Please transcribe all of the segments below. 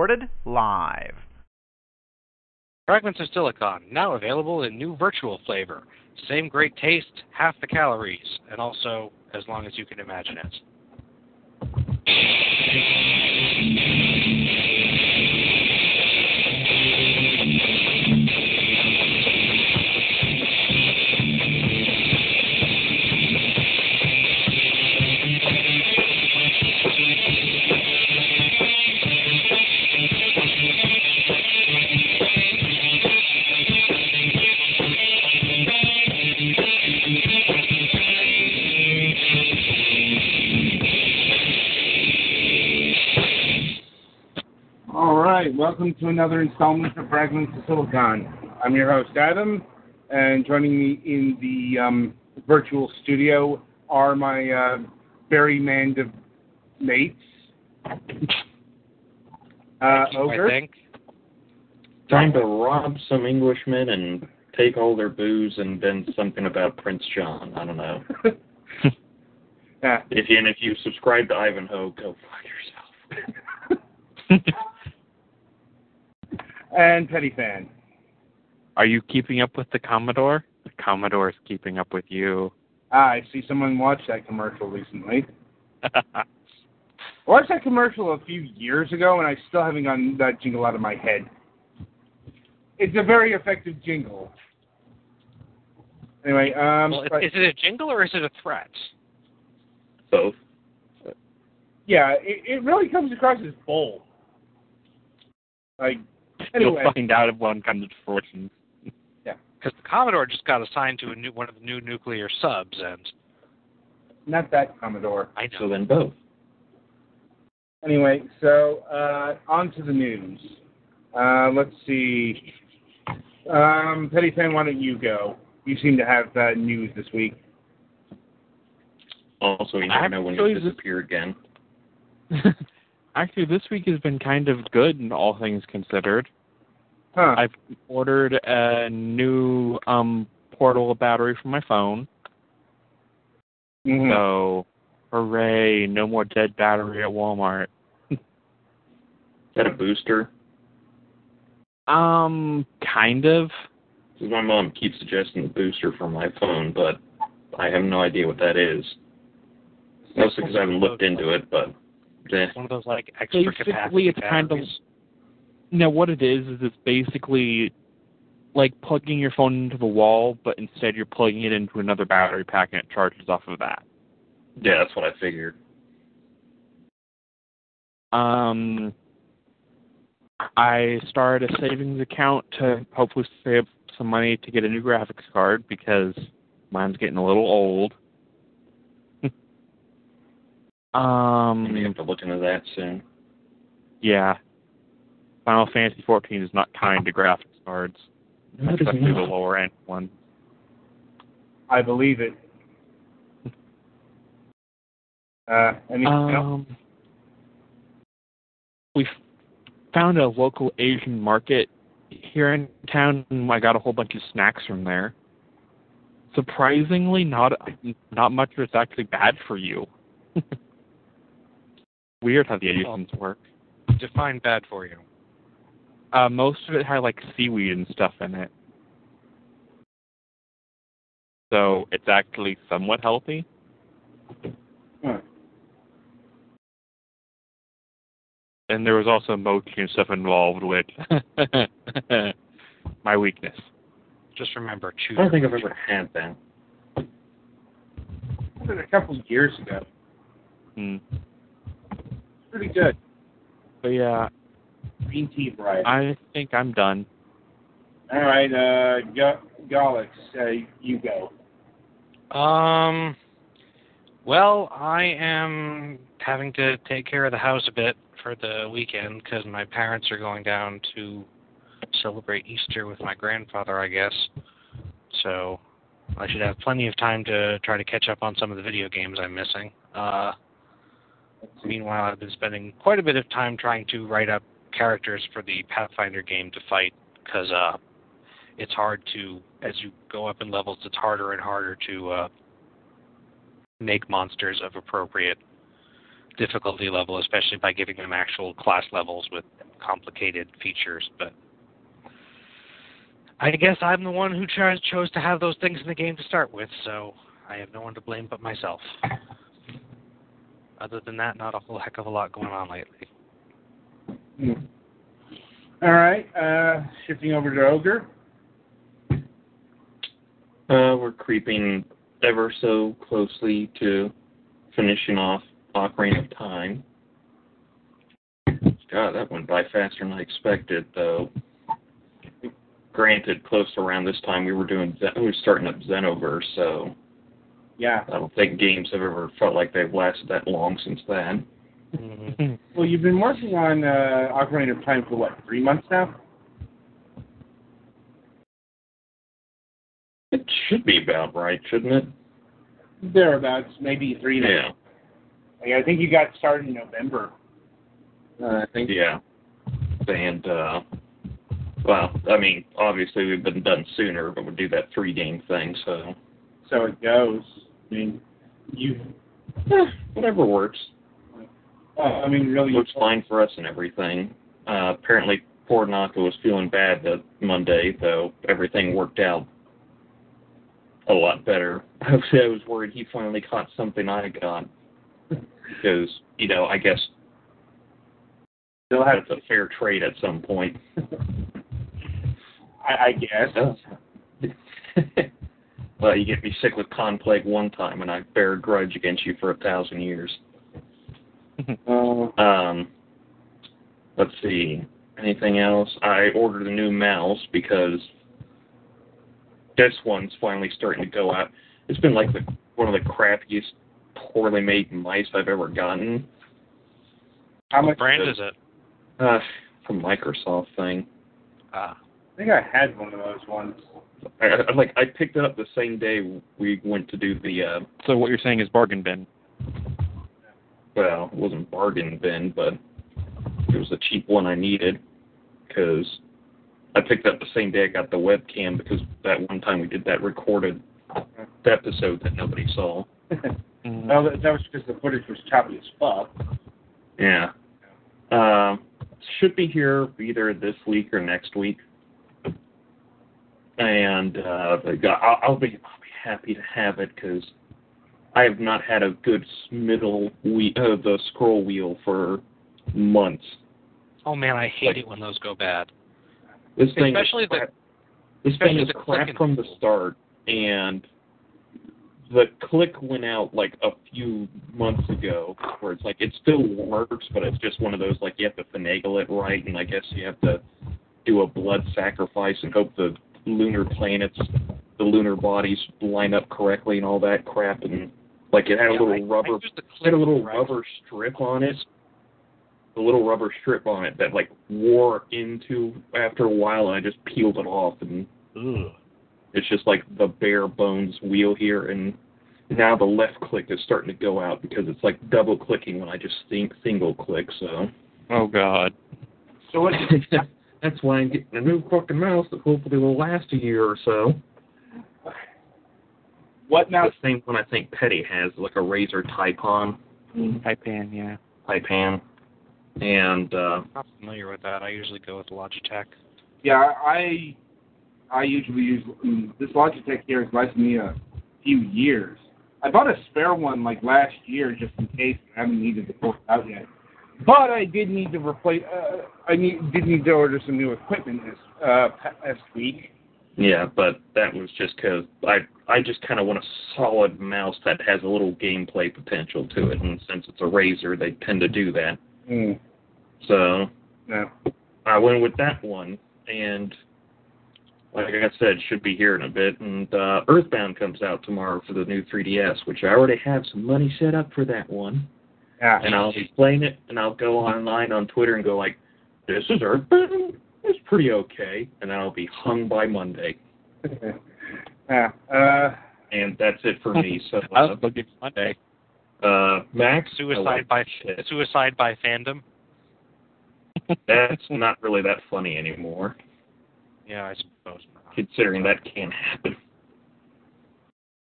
recorded live. Fragments of Silicon, now available in new virtual flavor. Same great taste, half the calories, and also as long as you can imagine it. Welcome to another installment of Fragments of Silicon. I'm your host, Adam, and joining me in the um, virtual studio are my uh, berry man of mates. Uh, Thank you, I Ogre. think. Trying to rob some Englishmen and take all their booze and then something about Prince John. I don't know. Yeah. If you and if you subscribe to Ivanhoe, go fuck yourself. and Petty Fan. Are you keeping up with the Commodore? The Commodore is keeping up with you. Ah, I see someone watched that commercial recently. I watched that commercial a few years ago, and I still haven't gotten that jingle out of my head. It's a very effective jingle. Anyway, um, Well, is, but- is it a jingle or is it a threat? Both. yeah, it, it really comes across as bold. Like, anyway, You'll find out if one comes to fruition. Yeah. Because the Commodore just got assigned to a new one of the new nuclear subs, and not that Commodore. I know. So know. then both. Anyway, so uh, on to the news. Uh, let's see. Um, Petty Fan, why don't you go? You seem to have uh, news this week. Also, you never know when you'll Actually, this- disappear again. Actually, this week has been kind of good in all things considered. Huh. I've ordered a new um portable battery for my phone. Mhm. So, hooray! No more dead battery at Walmart. Is that a booster? Um, kind of. 'Cause my mom keeps suggesting the booster for my phone, but I have no idea what that is. Mostly because I haven't looked into it, but eh. One of those like extra Basically, capacity it's kind of batteries. no. What it is is it's basically like plugging your phone into the wall, but instead you're plugging it into another battery pack and it charges off of that. yeah, that's what I figured. Um, I started a savings account to hopefully save some money to get a new graphics card because mine's getting a little old. Um, have to look into that soon. yeah. Final Fantasy 14 is not kind to graphics cards, No, it is especially the lower end one. I believe it. Uh, anything else? Um, we found a local Asian market here in town, and I got a whole bunch of snacks from there. Surprisingly, not not much of it's actually bad for you. Weird how the Asians work. Define bad for you. Uh, most of it had like seaweed and stuff in it, so it's actually somewhat healthy. Huh. And there was also mochi and stuff involved, which my weakness. Just remember, choose. I don't think I've ever had that. I did it a couple of years ago. Hmm. Pretty good. But yeah, Green tea variety. I think I'm done. All right, uh, Ga- Galix, uh, you go. Um. Well, I am having to take care of the house a bit for the weekend because my parents are going down to celebrate Easter with my grandfather, I guess. So I should have plenty of time to try to catch up on some of the video games I'm missing. Uh, meanwhile, I've been spending quite a bit of time trying to write up characters for the Pathfinder game to fight because uh, it's hard to, as you go up in levels, it's harder and harder to uh, make monsters of appropriate difficulty level, especially by giving them actual class levels with complicated features. But I guess I'm the one who chose chose to have those things in the game to start with, so I have no one to blame but myself. Other than that, not a whole heck of a lot going on lately. Hmm. All right. Uh, shifting over to Ogre. Uh, we're creeping ever so closely to finishing off Ocarina of Time. God, that went by faster than I expected, though. Granted, close around this time we were doing we were starting up Xenoverse, so Yeah. I don't think games have ever felt like they've lasted that long since then. Well, you've been working on uh, Ocarina of Time for what, three months now? It should be about right, shouldn't it? Thereabouts, maybe three. Yeah. Like, I think you got started in November. Uh, I think. Yeah. And uh well, I mean, obviously we've been done sooner, but we do that three game thing, so So it goes. I mean, you. eh, whatever works. Uh, I mean, really. Looks fine for us and everything. Uh apparently poor Naka was feeling bad that Monday, though everything worked out a lot better. I was, I was worried he finally caught something I got. Because, you know, I guess They'll have. that's a fair trade at some point. I, I guess. well, you get me sick with con plague one time, and I bear a grudge against you for a thousand years. Um, let's see. Anything else? I ordered a new mouse because this one's finally starting to go out. It's been like the one of the crappiest, poorly made mice I've ever gotten. how What much? brand is it? Uh, some Microsoft thing. Ah, I think I had one of those ones. I, I like I picked it up the same day we went to do the uh So what you're saying is bargain bin. Well, it wasn't bargain bin, but it was a cheap one I needed because I picked up the same day I got the webcam because that one time we did that recorded episode that nobody saw. Mhm. well, that, that was because the footage was choppy as fuck. Yeah. Um, should be here either this week or next week. And uh, I'll, I'll be I'll be happy to have it because I have not had a good middle we uh, the scroll wheel for months. oh man, I hate it when those go bad. This thing Especially is the- this thing is crap from the start, and the click went out like a few months ago, where it's like it still works, but it's just one of those like you have to finagle it right, and I guess you have to do a blood sacrifice and hope the lunar planets, the lunar bodies line up correctly and all that crap, and like it had a little I- I rubber use the it had a little click rubber strip on it. The little rubber strip on it that like wore into after a while, and I just peeled it off, and Ugh. it's just like the bare bones wheel here, and now the left click is starting to go out because it's like double clicking when I just think single click. So Oh God. So what? that's why I'm getting a new fucking mouse that hopefully will last a year or so. What now? The same one I think Petty has, like a Razer Typon, Taipan, yeah. Taipan, and uh, I'm Not familiar with that. I usually go with Logitech. Yeah, I I usually use mm, this Logitech here has lasted me a few years. I bought a spare one like last year just in case. I haven't needed to pull it out yet. But I did need to replace. Uh, I need, did need to order some new equipment this uh, past week. Yeah, but that was just because I I just kind of want a solid mouse that has a little gameplay potential to it, and since it's a Razer, they tend to do that. Mm, So yeah. I went with that one, and like I said, should be here in a bit. And uh, Earthbound comes out tomorrow for the new 3DS, which I already have some money set up for that one, Yeah. and I'll be playing it, and I'll go online on Twitter and go like, "This is Earthbound." It's pretty okay, and I'll be hung by Monday. yeah. Uh, And that's it for me. So, I uh, was looking Monday. Uh, Max, Suicide like by shit. suicide by fandom. That's not really that funny anymore, Yeah, I suppose not. considering that can't happen.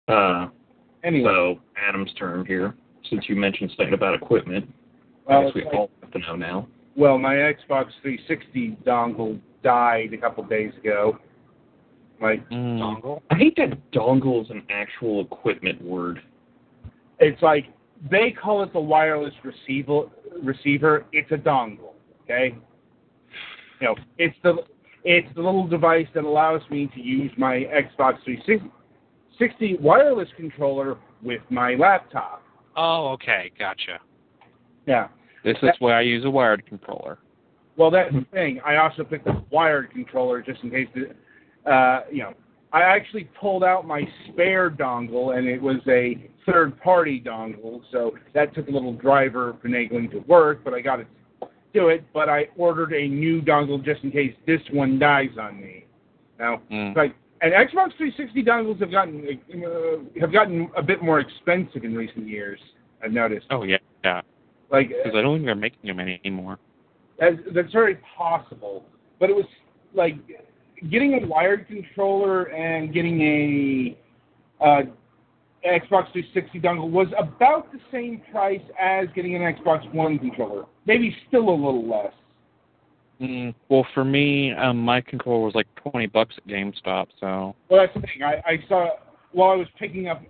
Uh, anyway. so Adam's turn here. since you mentioned something about equipment, I guess we like- all have to know now. Well, my Xbox 360 dongle died a couple days ago. My Mm. Dongle. I hate that dongle is an actual equipment word. it's like they call it the wireless receiver. Receiver. It's a dongle. Okay. You know, it's the it's the little device that allows me to use my Xbox 360 wireless controller with my laptop. Oh, okay, gotcha. Yeah. This is why I use a wired controller. Well, that's the thing. I also picked a wired controller just in case. The, uh, you know, I actually pulled out my spare dongle, and it was a third-party dongle, so that took a little driver finagling to work, but I got it to do it. But I ordered a new dongle just in case this one dies on me. Now, Mm. like, and Xbox 360 dongles have gotten uh, have gotten a bit more expensive in recent years. I've noticed. Oh yeah, yeah. Like, Because I don't think they're making them anymore. That's, that's very possible. But it was like getting a wired controller and getting a uh, Xbox 360 dongle was about the same price as getting an Xbox One controller. Maybe still a little less. Mm. Well, for me, um, my controller was like twenty bucks at GameStop. So Well, that's the thing. I, I saw while I was picking up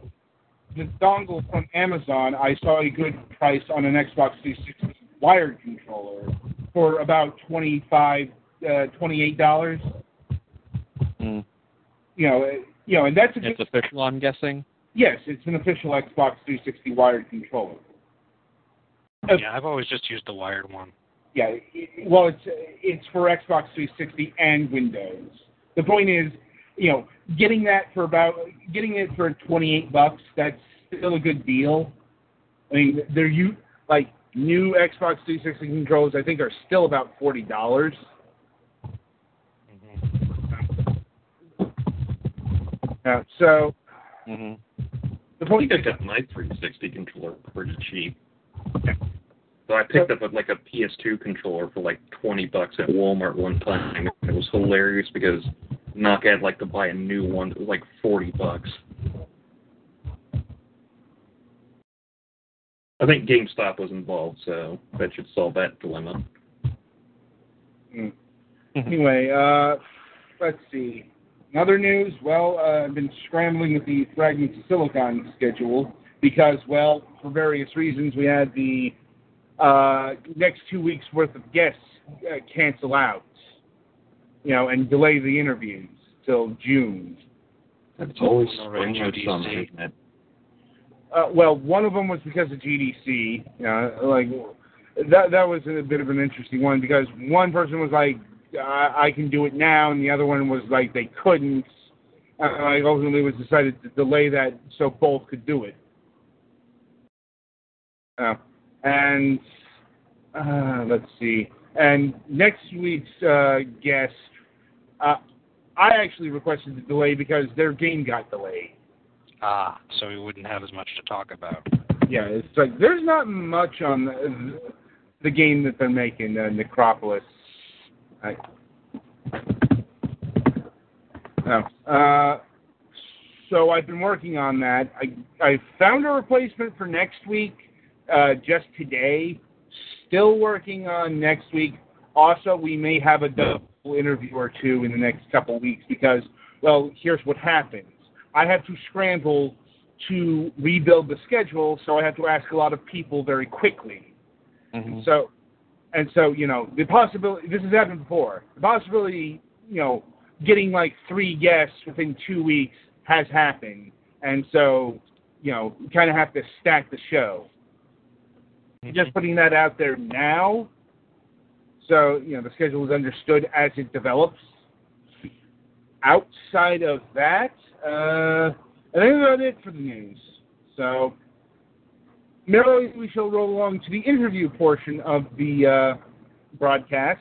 the dongle from Amazon, I saw a good price on an Xbox 360 wired controller for about twenty five, uh, twenty eight dollars. mm. You know, uh, you know, and that's a good it's official, I'm guessing. Yes, it's an official Xbox 360 wired controller. Uh, Yeah, I've always just used the wired one. Yeah, it- well, it's it's for Xbox 360 and Windows. The point is, you know, getting that for about getting it for 28 bucks. That's still a good deal. I mean, they're you like new Xbox 360 controllers. I think are still about forty dollars. Yeah, so hmm the I point think I got my 360 controller pretty cheap. So I picked up a, like a PS2 controller for like 20 bucks at Walmart one time. It was hilarious because Knock had like to buy a new one that was like 40 bucks. I think GameStop was involved, so that should solve that dilemma. Mm. Anyway, uh, let's see. In other news, well, uh, I've been scrambling with the Fragments of Silicon schedule because, well, for various reasons, we had the uh, next two weeks worth of guests uh, cancel out, you know, and delay the interviews till June. It's always Already spring or GDC. summer, isn't it? Uh, well, one of them was because of GDC. You know, like that that was a bit of an interesting one because one person was like, I, I can do it now, and the other one was like they couldn't. Uh, like ultimately, it was decided to delay that so both could do it. Uh, and uh, let's see. And next week's uh, guest, uh, I actually requested the delay because their game got delayed. Ah, so we wouldn't have as much to talk about. Yeah, it's like there's not much on the, the game that they're making, uh, Necropolis. I, oh, uh, so I've been working on that. I I found a replacement for next week, uh, just today. Still working on next week. Also, we may have a double interview or two in the next couple weeks because, well, here's what happens. I have to scramble to rebuild the schedule, so I have to ask a lot of people very quickly. hmm So, and so you know, the possibility this has happened before. The possibility, you know, getting like three guests within two weeks has happened, and so you know, you kind of have to stack the show. Just putting that out there now, so you know the schedule is understood as it develops. Outside of that, uh, I think that's about it for the news. So, merrily we shall roll along to the interview portion of the uh, broadcast.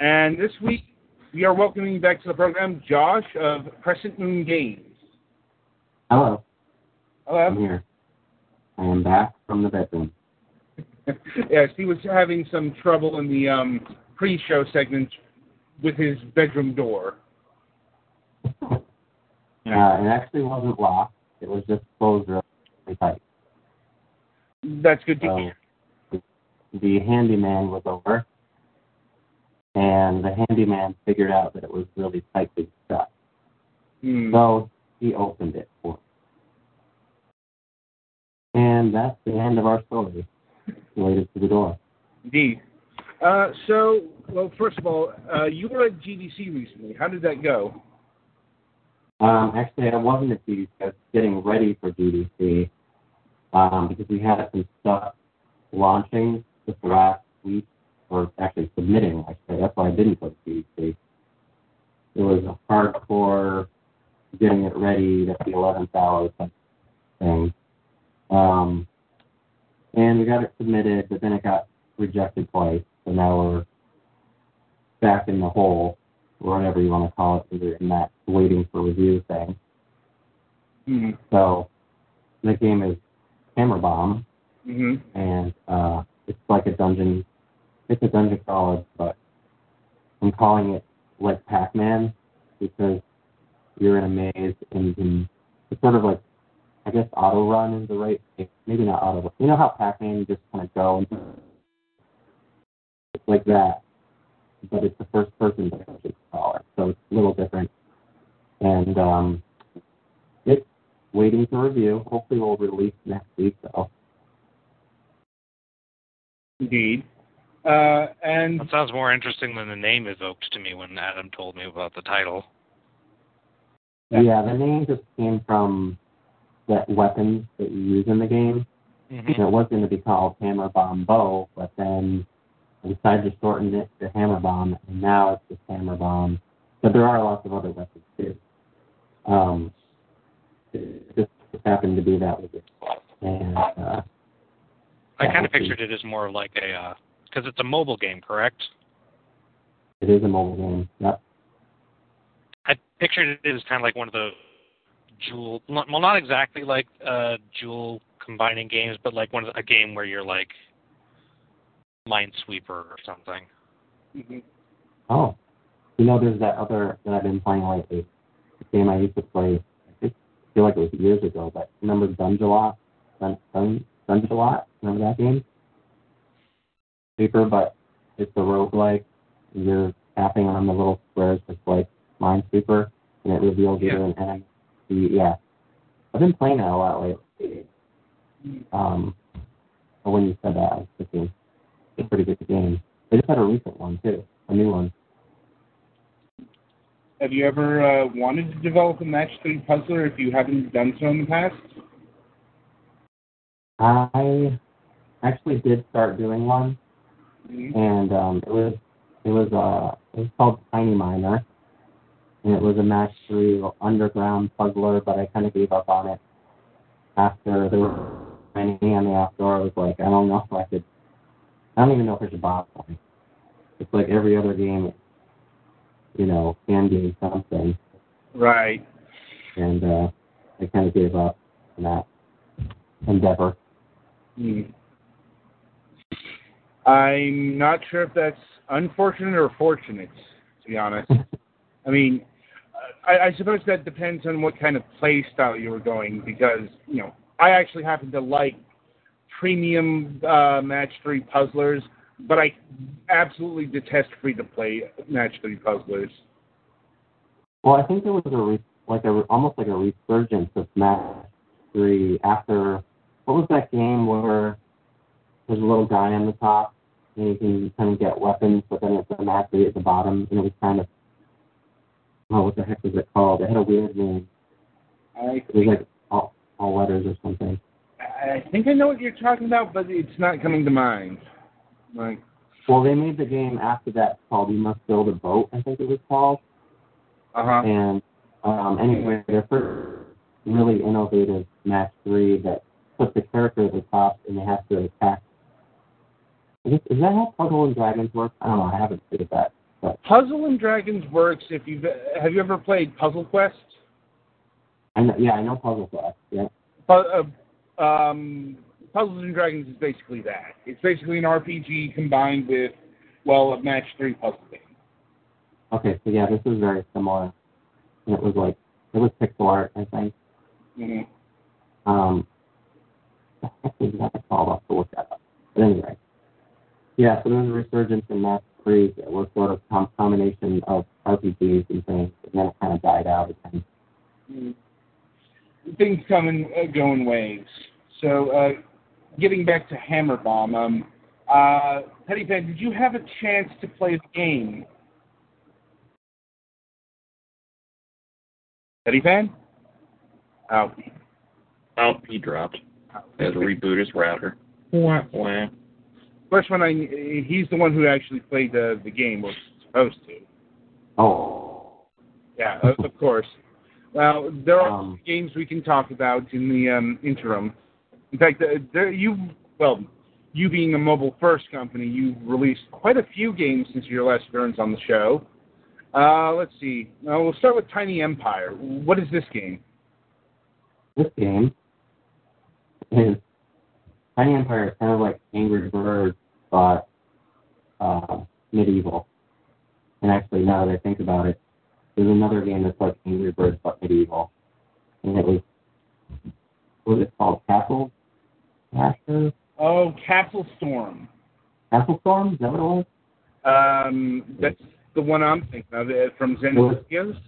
And this week we are welcoming back to the program Josh of Crescent Moon Games. Hello, Hello. I'm here. I am back from the bedroom. yes, he was having some trouble in the um, pre-show segment with his bedroom door. Uh, it actually wasn't locked. It was just closed really tight. That's good to So hear. the handyman was over, and the handyman figured out that it was really tightly shut. Hmm. So he opened it for me. And that's the end of our story related to the door. Indeed. Uh, so, well, first of all, uh, you were at GDC recently. How did that go? Um, actually, I wasn't at GDC. I was getting ready for GDC um, because we had some stuff launching this last week, or actually submitting, I say. That's why I didn't go to GDC. It was a hardcore getting it ready at the 11th hour thing. Um, and we got it submitted, but then it got rejected twice. So now we're back in the hole, or whatever you want to call it, we're in that waiting for review thing. Hmm. So the game is Hammer Bomb, hmm and uh, it's like a dungeon. It's a dungeon crawler, but I'm calling it like Pac-Man because you're in a maze and you can. It's sort of like, I guess auto run is the right. Maybe not auto. run. You know how Pac-Man you just kind of go and it's like that, but it's the first-person dungeon crawler, so it's a little different. And um, it's waiting for review. Hopefully, we'll release next week though. Indeed. Uh, and That sounds more interesting than the name evoked to me when Adam told me about the title. Yeah, the name just came from the weapons that you use in the game. And it was going to be called Hammer Bomb Bow, but then I decided to shorten it to Hammer Bomb, and now it's just Hammer Bomb. But there are lots of other weapons too. Um, it just happened to be that with it. And uh, I kind of pictured it as more of like a, because it's a mobile game, correct? it is a mobile game. Yep. I pictured it as kind of like one of the Jewel, well, not exactly like uh, Jewel combining games, but like one of the, a game where you're like Minesweeper or something. Mhm. Oh, you know, there's that other that I've been playing lately. The game I used to play. I think- feel like it was years ago, but remember Dungelot? Dun, Dun, Dungelot? Remember that game? Paper, but it's a roguelike. You're tapping on the little squares just like Minesweeper, and it reveals you Yeah. to an enemy. Yeah, I've been playing that a lot lately. Um, but when you said that, I was thinking it's a pretty good game. They just had a recent one too, a new one. Have you ever uh, wanted to develop a match three puzzler if you haven't done so in the past? I actually did start doing one, Mhm. and um, it was it was uh it was called Tiny Miner, and it was a match three underground puzzler, but I kind of gave up on it after there were many on the outdoor. I was like, I don't know if I could. I don't even know if I should bother. It's like every other game, you know, can do something, Right. and uh, I kind of gave up on that endeavor. Hmm. I'm not sure if that's unfortunate or fortunate, to be honest. I mean, I, I suppose that depends on what kind of play style you were going, because you know, I actually happen to like premium uh, match three puzzlers, but I absolutely detest free to play match three puzzlers. Well, I think there was a re- like a almost like a resurgence of Match Three after what was that game where there's a little guy on the top and you can kind of get weapons, but then it's a Match Three at the bottom, and it was kind of oh, what the heck was it called? It had a weird name. I It was like all, all letters or something. I think I know what you're talking about, but it's not coming to mind. Like, Well, they made the game after that called You Must Build a Boat. I think it was called. uh huh. And um, anyway, their first really innovative match three that puts the character at the top and they have to attack. Is, is that how Puzzle and Dragons work? I don't know. I haven't figured that. Puzzle and Dragons works if you've have you ever played Puzzle Quest? I know, yeah, I know Puzzle Quest. Yeah. But, uh, um, Puzzles and Dragons is basically that. It's basically an RPG combined with well a match three puzzle game. Okay, so yeah, this is very similar. It was like it was pixel art, I think. Mm-hmm. Um, actually not called up to look that up. But anyway, yeah. So there's a resurgence in Match Threes that was sort of com- combination of RPGs and things, and then it kind of died out again. Mm. Things come and uh, go in waves. So, uh, getting back to Hammer Bomb, um, uh, Petty Fan, did you have a chance to play the game? Petty Fan? Oh. Oh, he dropped. Had to reboot his router. Wah, wah. First one, I he's the one who actually played the the game, was supposed to. Oh, Yeah, of, of course. Well, there are Um, games we can talk about in the um, interim. In fact, uh, there, you well, you being a mobile first company, you've released quite a few games since your last appearance on the show. Uh, let's see. Uh, we'll start with Tiny Empire. What is this game? this game is Tiny Empire is kind of like Angry Birds, but uh, medieval. And actually, now that I think about it, there's another game that's like Angry Birds but medieval, and it was what was it called? Castle Crasher? Oh, Castle Storm. Castle Storm? Is that what it was? Um, that's the one I'm thinking of uh, from Xenogears.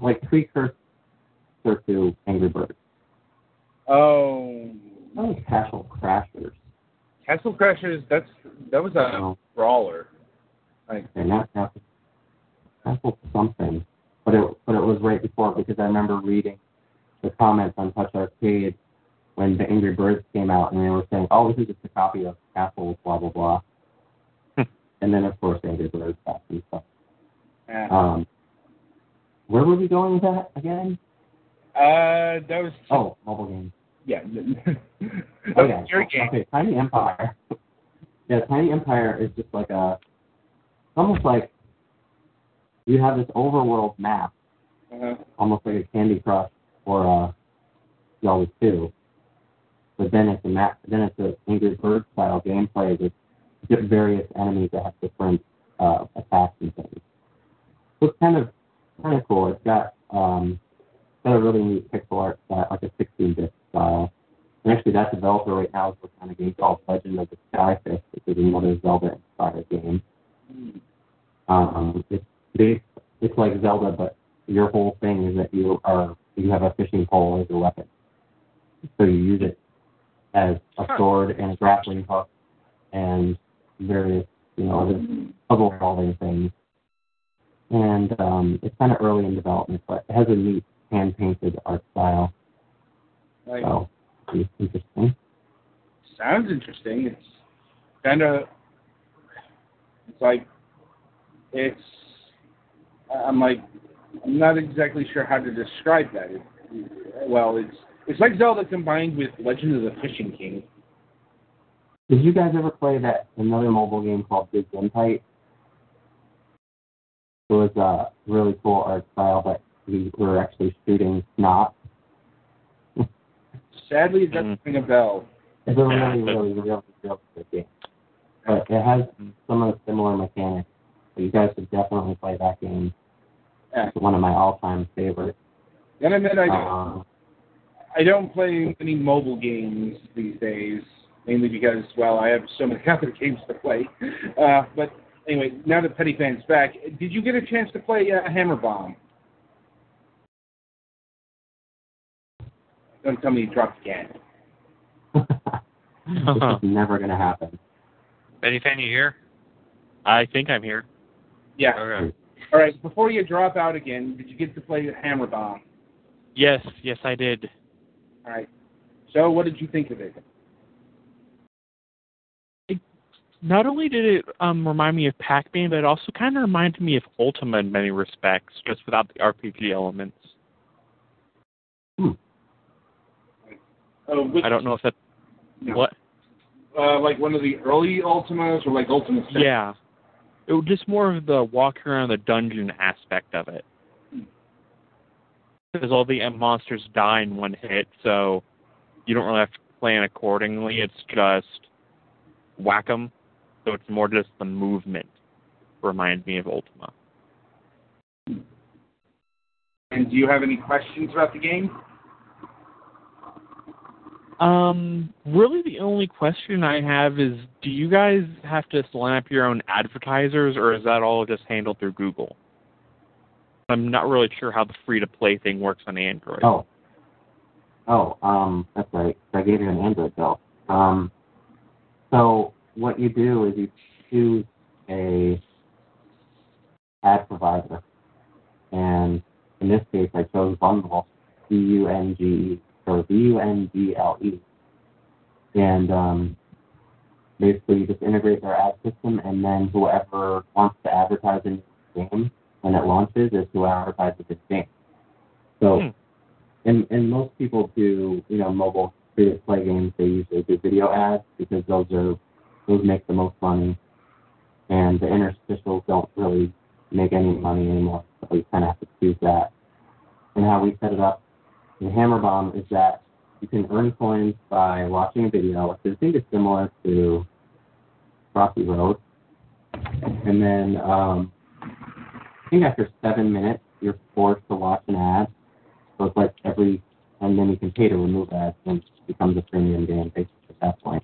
Like precursor to Angry Birds. Oh, Oh, Castle Crashers. Castle Crashers. That's that was a No, brawler. Like okay, not Castle. Castle something, but it but it was right before because I remember reading the comments on Touch Arcade when the Angry Birds came out, and they were saying, "Oh, this is just a copy of Castle blah blah blah," and then of course Angry Birds got some stuff. uh, Um, where were we going with that again? uh, that was Oh, mobile games. Yeah. Okay. Your game. Okay, Tiny Empire. yeah, Tiny Empire is just like a, it's almost like you have this overworld map, Uh-huh. almost like a Candy Crush or a Zelda 2. But then it's a map. Then it's a Angry Bird style gameplay with various enemies that have different uh, attacks and things. So it's kind of kind of cool. It's got um, got a really neat pixel art style, like a 16-bit And actually, that developer right now is working on a game called Legend of the Skyfish, which is another Zelda-inspired game. Um, it's based, it's like Zelda, but your whole thing is that you are you have a fishing pole as a weapon, so you use it as a sword and a grappling hook and various you know other puzzle solving things. And um, it's kind of early in development, but it has a neat hand painted art style, Like, oh, it's interesting. sounds interesting. It's kind of it's like it's I'm like I'm not exactly sure how to describe that. It, well, it's it's like Zelda combined with Legend of the Fishing King. Did you guys ever play that another mobile game called Big Tight? It was a really cool art style, but we were actually shooting snot. Sadly, it doesn't ring a bell. It's a really, Yeah, but- really, really good game. But it has some of the similar mechanics. So you guys should definitely play that game. Yeah. It's one of my all-time favorites. And I admit I don't, Um, I don't play many mobile games these days, mainly because well I have so many other games to play. Uh, but anyway, now that Petty Fan's back, did you get a chance to play uh, Hammer Bomb? Don't tell me you dropped again. this is never going to happen. Betty Fan, you here? I think I'm here. Yeah. Okay. All right. Before you drop out again, did you get to play the Hammer Bomb? Yes, yes, I did. All right. So, what did you think of it? Not only did it um, remind me of Pac-Man, but it also kind of reminded me of Ultima in many respects, just without the RPG elements. Uh, which, I don't know if that no. what. Uh, like one of the early Ultimas, or like Ultima. Six? Yeah, it was just more of the walking around the dungeon aspect of it. Because all the monsters die in one hit, so you don't really have to plan accordingly. It's just whack 'em. So it's more just the movement. Reminds me of Ultima. And do you have any questions about the game? Um, really, the only question I have is, do you guys have to line up your own advertisers, or is that all just handled through Google? I'm not really sure how the free-to-play thing works on Android. Oh. Oh, um, that's right. I gave you an Android bill. Um, so what you do is you choose a ad provider, and in this case, I chose Vungle, B-U-N-G-E, or B-U-N-D-L-E, and um, basically you just integrate their ad system, and then whoever wants to advertise in the game when it launches is who advertises the game. So, Hmm. and and most people do, you know, mobile free to play games. They usually do video ads because those are those make the most money, and the interstitials don't really make any money anymore. So you kind of have to choose that. And how we set it up in Hammer Bomb is that you can earn coins by watching a video, which I think is similar to Rocky Road. And then um, I think after seven minutes, you're forced to watch an ad. So it's like every, and then you can pay to remove ads, and it becomes a premium game basically at that point.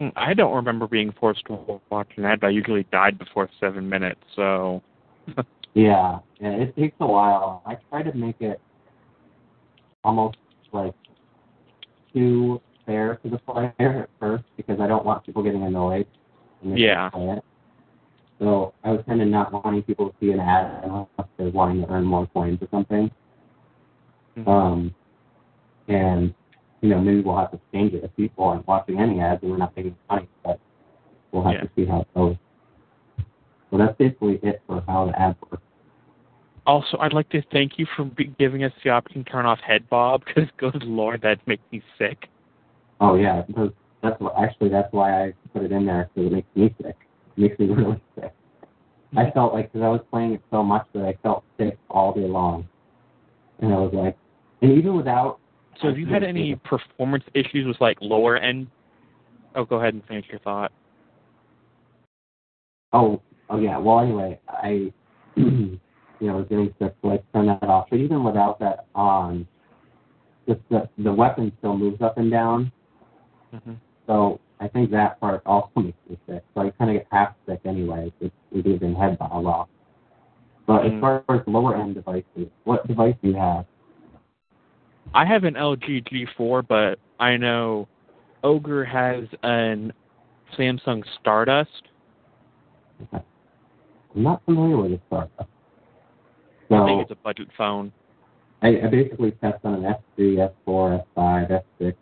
Hmm, I don't remember being forced to watch an ad. I usually died before seven minutes, so. Yeah, yeah, it takes a while. I try to make it almost like too fair to the player at first because I don't want people getting annoyed when they Yeah. play it. So I was kind of not wanting people to see an ad unless they're wanting to earn more coins or something. Mhm. Um, and you know maybe we'll have to change it if people aren't watching any ads and we're not making money, but we'll have Yeah. to see how it goes. So that's basically it for how the ads work. Also, I'd like to thank you for giving us the option to turn off head bob, because good lord, that makes me sick. Oh yeah, that's what actually that's why I put it in there because it makes me sick. It makes me really sick. I felt like because I was playing it so much that I felt sick all day long, and I was like, and even without. So, have you had any performance issues with like lower end? Oh, go ahead and finish your thought. Oh, oh yeah. Well, anyway, I, you know, getting sick, so I turned that off. But even without that on, just the the weapon still moves up and down. Mm-hmm. So I think that part also makes me sick. So I kind of get half sick anyway. It's with even head bob off. But as Mm. far as lower end devices, what device do you have? I have an LG G4, but I know Ogre has an Samsung Stardust. I'm not familiar with this startup. I think it's a budget phone. I, I basically test on an S3, S4, S5, S6.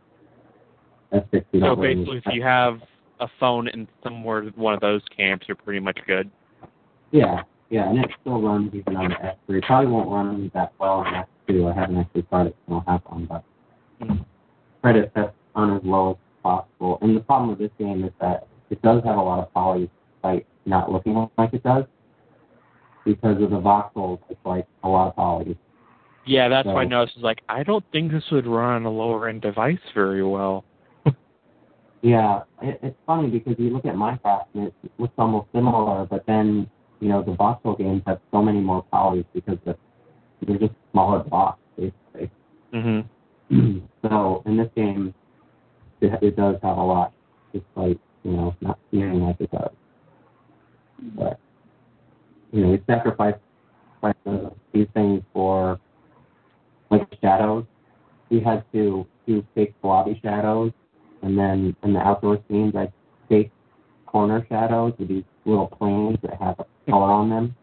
S6 So basically, if you have a phone in somewhere one of those camps, you're pretty much good. Yeah, yeah, and it still runs even on the S3. Probably won't run that well on S2. I haven't actually tried it, so I don't have one, but Mm. try to test on as low as possible. And the problem with this game is that it does have a lot of polys, despite not looking like it does. Because of the voxels, it's like a lot of polys. Yeah, that's why I noticed. Is like, I don't think this would run on a lower end device very well. Yeah, it, it's funny because you look at Minecraft and it looks almost similar, but then you know the voxel games have so many more polys because the, they're just smaller blocks basically. Mm-hmm. so in this game, it, it does have a lot, despite you know not seeming like it does. But you know, we sacrifice these things for like shadows. We had to do fake blobby shadows, and then in the outdoor scenes, I fake corner shadows with these little planes that have a color on them.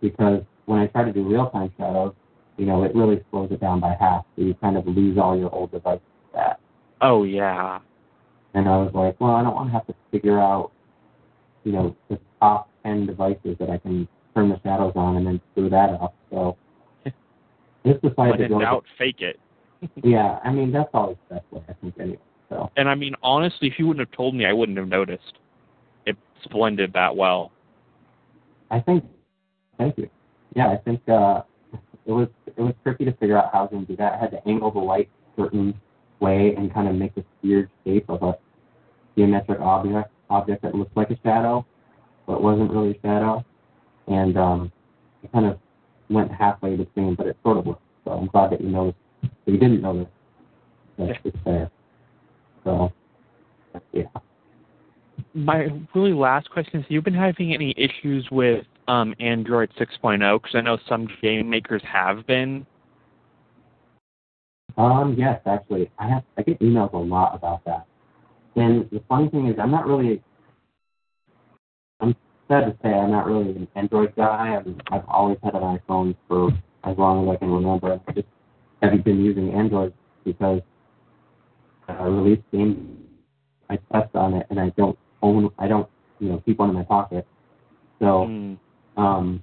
Because when I try to do real time shadows, you know, it really slows it down by half. So you kind of lose all your old devices with that. Oh yeah. And I was like, well, I don't want to have to figure out, you know, the top 10 devices that I can turn the shadows on and then screw that up. So just decided When to go. doubt, fake it. yeah, I mean, that's always the best way, I think, anyway. So, And I mean, honestly, if you wouldn't have told me, I wouldn't have noticed. It blended that well. I think, thank you. Yeah, I think uh, it was it was tricky to figure out how I was going to do that. I had to angle the light a certain way and kind of make this weird shape of a geometric object object that looks like a shadow, but wasn't really shadow. And um, it kind of went halfway between, but it sort of worked. So I'm glad that you noticed. That you didn't notice. that's just there. So, yeah. My really last question is: Have you been having any issues with um, Android 6.0? Because I know some game makers have been. Um, yes, actually, I have. I get emails a lot about that. And the funny thing is, I'm not really. I'm sad to say, I'm not really an Android guy. I've, I've always had an iPhone for as long as I can remember. I just haven't been using Android because I released games. I test on it, and I don't own. I don't, you know, keep one in my pocket. So, Mm. um,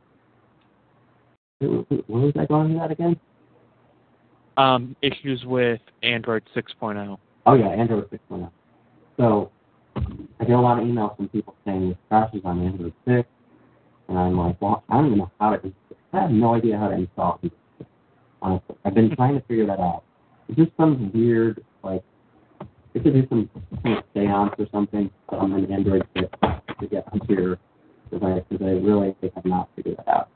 where where was I going with that again? Um, issues with Android 6.0. Oh yeah, Android 6.0. So I get a lot of emails from people saying this crashes on Android 6, and I'm like, well, I don't even know how to. I have no idea how to install it. Honestly, I've been trying to figure that out. It's just some weird like it could do some kind of seance or something on an Android 6 to get onto your device because I really have not figured that out.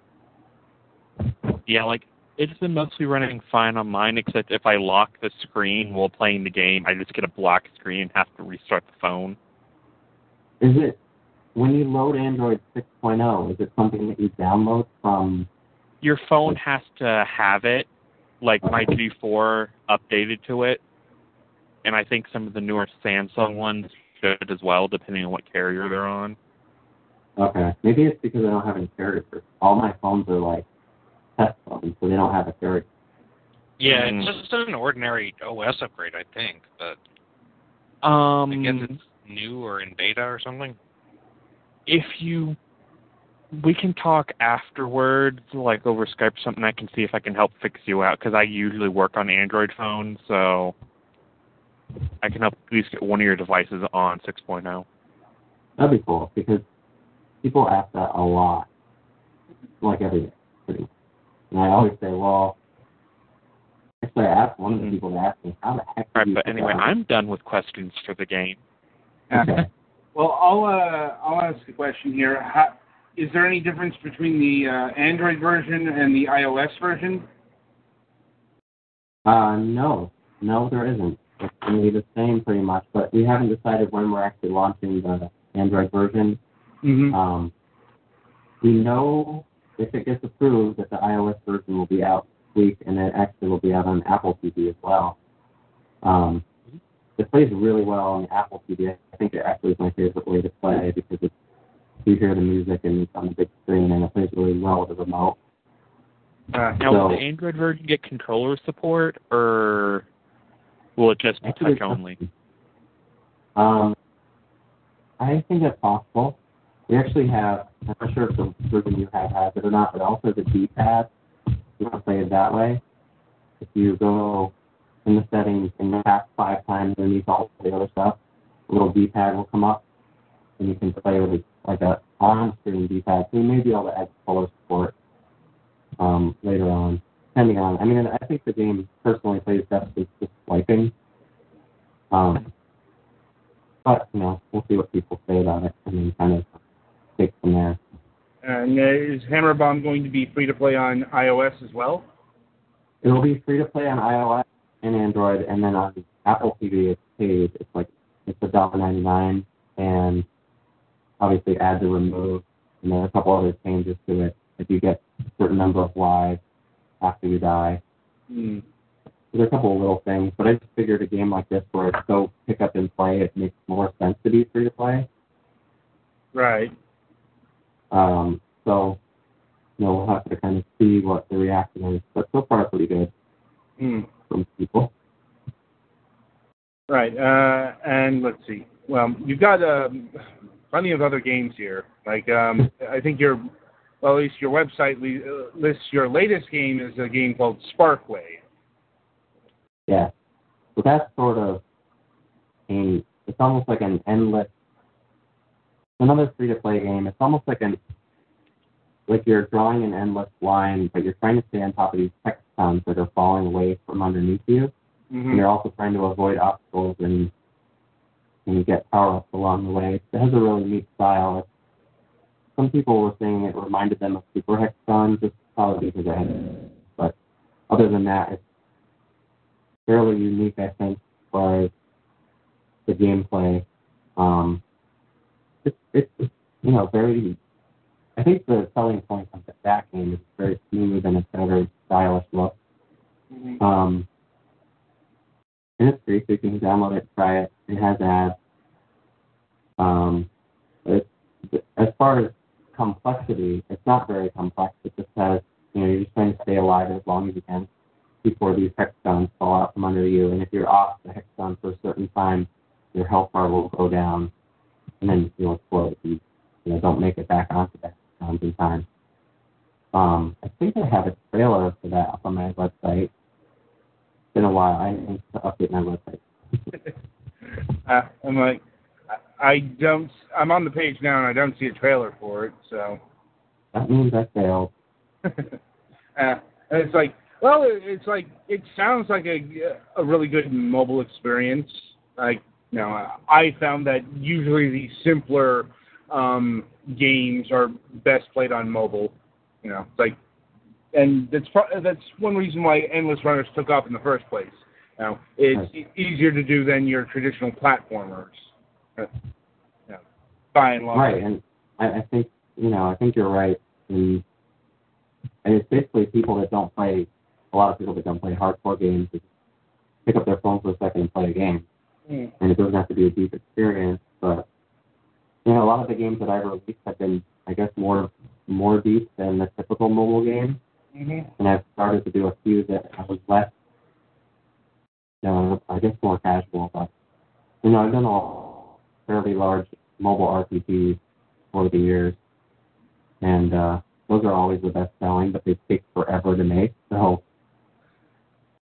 Yeah, like it's been mostly running fine on mine, except if I lock the screen while playing the game, I just get a black screen and have to restart the phone. Is it when you load Android 6.0? Is it something that you download from? Your phone has to have it, like my G4 updated to it, and I think some of the newer Samsung ones should as well, depending on what carrier they're on. Okay, maybe it's because I don't have any carrier. All my phones are like test phones, so they don't have a carrier. Yeah, it's just an ordinary OS upgrade, I think. But Um, I guess it's new or in beta or something. if you we can talk afterwards like over skype or something i can see if i can help fix you out because i usually work on android phones so i can help at least get one of your devices on oh. 6.0 That'd be cool because people ask that a lot, like every day, pretty much. And I always say, well, actually, I asked one of the Mhm. people to ask me, how the heck? all do you right but anyway out- i'm done with questions for the game Okay. Well, I'll uh, I'll ask a question here. How, is there any difference between the uh, Android version and the iOS version? Uh, no, no, there isn't. It's going to be the same pretty much, but we haven't decided when we're actually launching the Android version. Mm-hmm. Um, we know if it gets approved that the iOS version will be out this week, and it actually will be out on Apple TV as well. Um, it plays really well on the Apple TV. I think it actually is my favorite way to play because it's you hear the music and it's on the big screen, and it plays really well with the remote. Uh, now will the android version get controller support or will it just be That's a good touch only. Um, I think that's possible. We actually have, I'm not sure if the version you have has it or not, but also the D-pad. You can play it that way. If you go in the setting. settings and tap five times underneath all the other stuff, a little D-pad will come up, and you can play with it like a on-screen D-pad. So you may be able to add color support um, later on, depending on. I mean, I think the game personally plays best with just swiping. Um, but you know, we'll see what people say about it, and then kind of take from there. and uh, is Hammer Bomb going to be free to play on iOS as well? It will be free to play on iOS and Android, and then on Apple TV it's paid. It's like it's a dollar ninety nine, and obviously add to remove, and there are a couple other changes to it. If you get a certain number of lives after you die, Mm. there's a couple of little things. But I just figured a game like this, where it's so pick up and play, it makes more sense to be free to play. Right. Um, so, you know, we'll have to kind of see what the reaction is. But so far, pretty good Mm. From people. Right. Uh, and let's see. Well, you've got um, plenty of other games here. Like um, I think your, well, at least your website uh, lists your latest game is a game called Sparkway. Yeah. So that's sort of a, it's almost like an endless, another free to play game. It's almost like an, like you're drawing an endless line, but you're trying to stay on top of these hexagons that are falling away from underneath you. Mm-hmm. you're also trying to avoid obstacles and, and get power ups along the way. It has a really neat style. Some people were saying it reminded them of Super Hexagon, just probably because it had, but other than that, it's fairly unique, I think. far as the gameplay. Um, it's, it's, it's you know very. I think the selling point of that game is very smooth and it's got a very stylish look. Mhm. Um, and it's free, so you can download it, try it. It has ads. Um, it's, as far as complexity, it's not very complex. It just has, you know, you're just trying to stay alive as long as you can before these hexagons fall out from under you. And if you're off the hexagon for a certain time, your health bar will go down, and then you'll explode if you, you know, don't make it back onto the hexagons in time. Um, I think I have a trailer for that up on my website. It's been a while. I need to update my website. uh, I'm like, I- I don't. I'm on the page now, and I don't see a trailer for it. So, That means I failed. uh, and it's like, well, it- it's like it sounds like a a really good mobile experience. Like, you know, I found that usually the simpler um, games are best played on mobile. You know, like, and that's that's one reason why Endless Runners took off in the first place. You know, it's e- easier to do than your traditional platformers. Uh, you know, by and large. Right, and I, I think you know, I think you're right. And, and it's basically people that don't play. A lot of people that don't play hardcore games pick up their phone for a second and play a game, Mm. and it doesn't have to be a deep experience. But you know, a lot of the games that I've released have been, I guess, more more deep than the typical mobile game. Mhm. and I've started to do a few that I was less, you know, I guess more casual. But you know, I've done a fairly large mobile RPGs over the years, and uh, those are always the best selling, but they take forever to make. So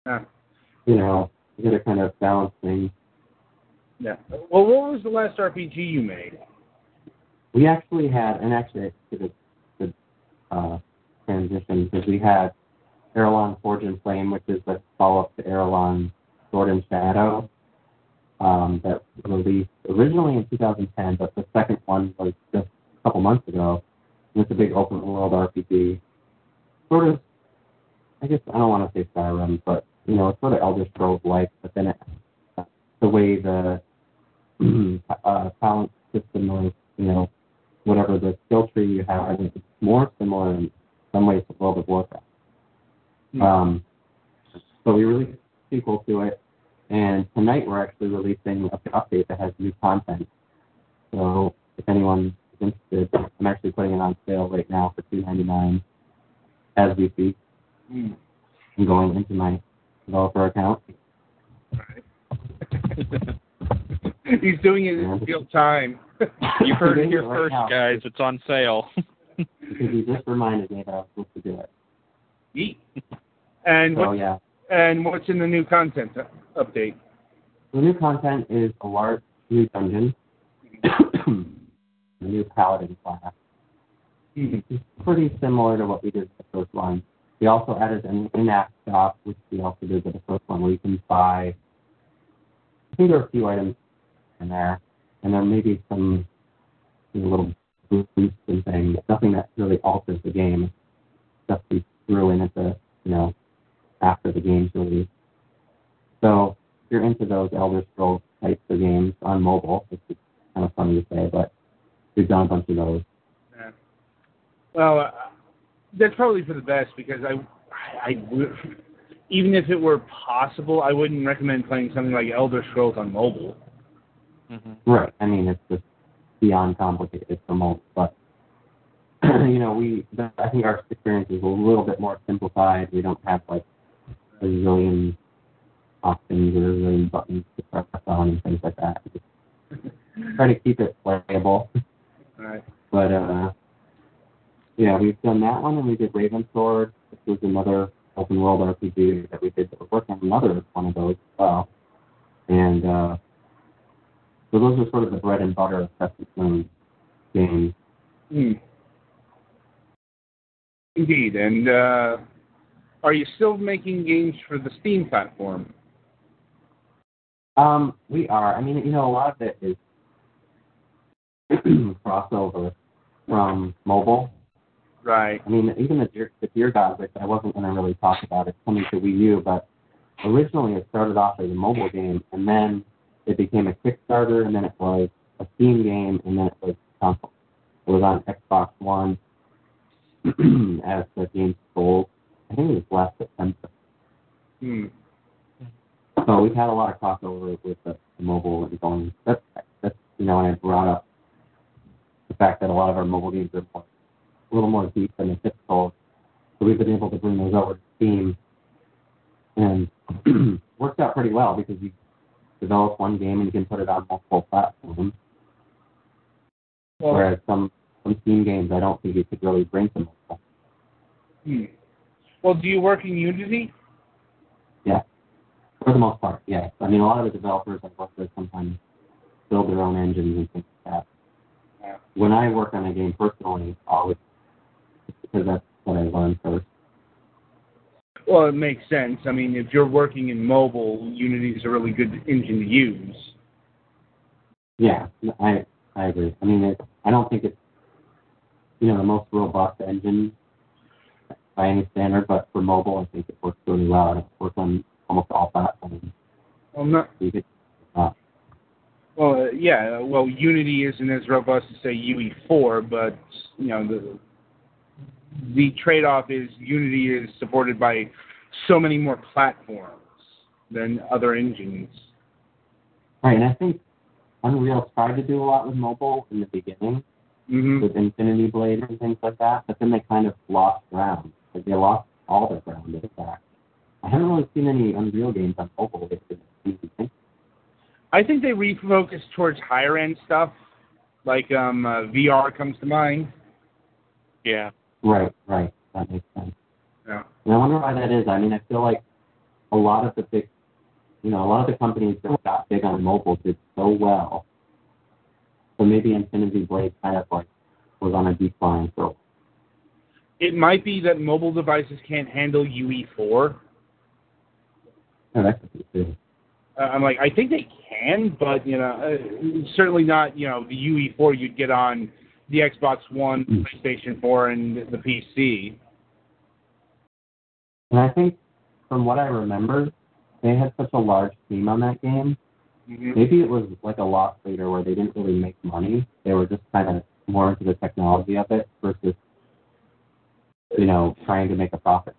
Yeah. you know, you got to kind of balance things. Yeah. Well, what was the last RPG you made? We actually had, and actually it's a good uh, transition because we had Aralon Forge and Flame, which is the follow-up to Aralon Sword and Shadow, um, that released originally in 2010, but the second one was just a couple months ago. And it's a big open world RPG. Sort of, I guess I don't want to say Skyrim, but you know, it's sort of Elder Scrolls like, but then it, the way the uh, talent system was, you know, whatever the skill tree you have, I think it's more similar in some ways to World of Warcraft. Um, so we released a sequel to it, and tonight we're actually releasing an update that has new content. So if anyone is interested, I'm actually putting it on sale right now for $2.99 as we speak. Hmm. I'm going into my developer account. He's doing it in real time. You heard it here Right first, now. guys. It's on sale. Because you just reminded me that I was supposed to do it. Yeet. And So what, yeah. and what's in the new content update? The new content is a large new dungeon, the new paladin class. Hmm. It's pretty similar to what we did with the first one. We also added an in-app shop, which we also did with the first one, where you can buy. I think there are a few items in there, and there may be some you know, little boosts and things. Nothing that really alters the game. Stuff we threw in at the you know after the game's release. So if you're into those Elder Scrolls types of games on mobile, which is kind of funny to say, but we've done a bunch of those. Yeah. Well, uh, that's probably for the best because I, I, I even if it were possible, I wouldn't recommend playing something like Elder Scrolls on mobile. Hmm Right. I mean, it's just beyond complicated for most, but you know, we I think our experience is a little bit more simplified. We don't have like a zillion options or a zillion buttons to press on and things like that. Just try to keep it playable. All right. But uh, yeah, we've done that one, and we did Raven Sword, which was another open world RPG that we did. We're working on another one of those as well. And uh, so those are sort of the bread and butter of Crescent Moon games. Hmm. Indeed. And uh, are you still making games for the Steam platform? Um, we are. I mean, you know, a lot of it is crossover from mobile. Right. I mean, even the Deer, the Deer God, which I wasn't going to really talk about, it's coming to Wii U, but originally it started off as a mobile game, and then it became a Kickstarter, and then it was a Steam game, and then it was console. It was on Xbox One as the game sold. I think it was last September. Hmm. So we've had a lot of crossover with the, the mobile and going. That's that's you know, and I brought up the fact that a lot of our mobile games are more, a little more deep than the typical. So we've been able to bring those over to Steam, and worked out pretty well because you develop one game and you can put it on multiple platforms. Well, Whereas some some Steam games, I don't think you could really bring mobile. hmm. well, do you work in Unity? Yeah, for the most part, yes. I mean, a lot of the developers I work with sometimes build their own engines and things like that. Yeah. When I work on a game personally, always because that's what I learned first. Well, it makes sense. I mean, if you're working in mobile, Unity is a really good engine to use. Yeah, I I agree. I mean, it, I don't think it's you know the most robust engine by any standard, but for mobile, I think it works really well. and It works on almost all platforms. Well, not could, uh, well, uh, yeah. Well, Unity isn't as robust as say UE4, but you know the the trade-off is Unity is supported by so many more platforms than other engines. right, and I think Unreal tried to do a lot with mobile in the beginning hmm with Infinity Blade and things like that, but then they kind of lost ground. Like they lost all their ground, in fact. I haven't really seen any Unreal games on mobile lately. I think they refocused towards higher end stuff, like um, uh, VR comes to mind. Yeah. Right, right. That makes sense. Yeah. And I wonder why that is. I mean, I feel like a lot of the big, you know, a lot of the companies that got big on mobile did so well. So maybe Infinity Blade kind of like was on a decline. So It might be that mobile devices can't handle UE4. yeah, that could be too. Uh, I'm like, I think they can, but you know, uh, certainly not. You know, the UE4 you'd get on the Xbox One, Mm. PlayStation 4, and the PC. And I think from what I remember, they had such a large team on that game. hmm Maybe it was like a loss leader where they didn't really make money. They were just kind of more into the technology of it versus, you know, trying to make a profit.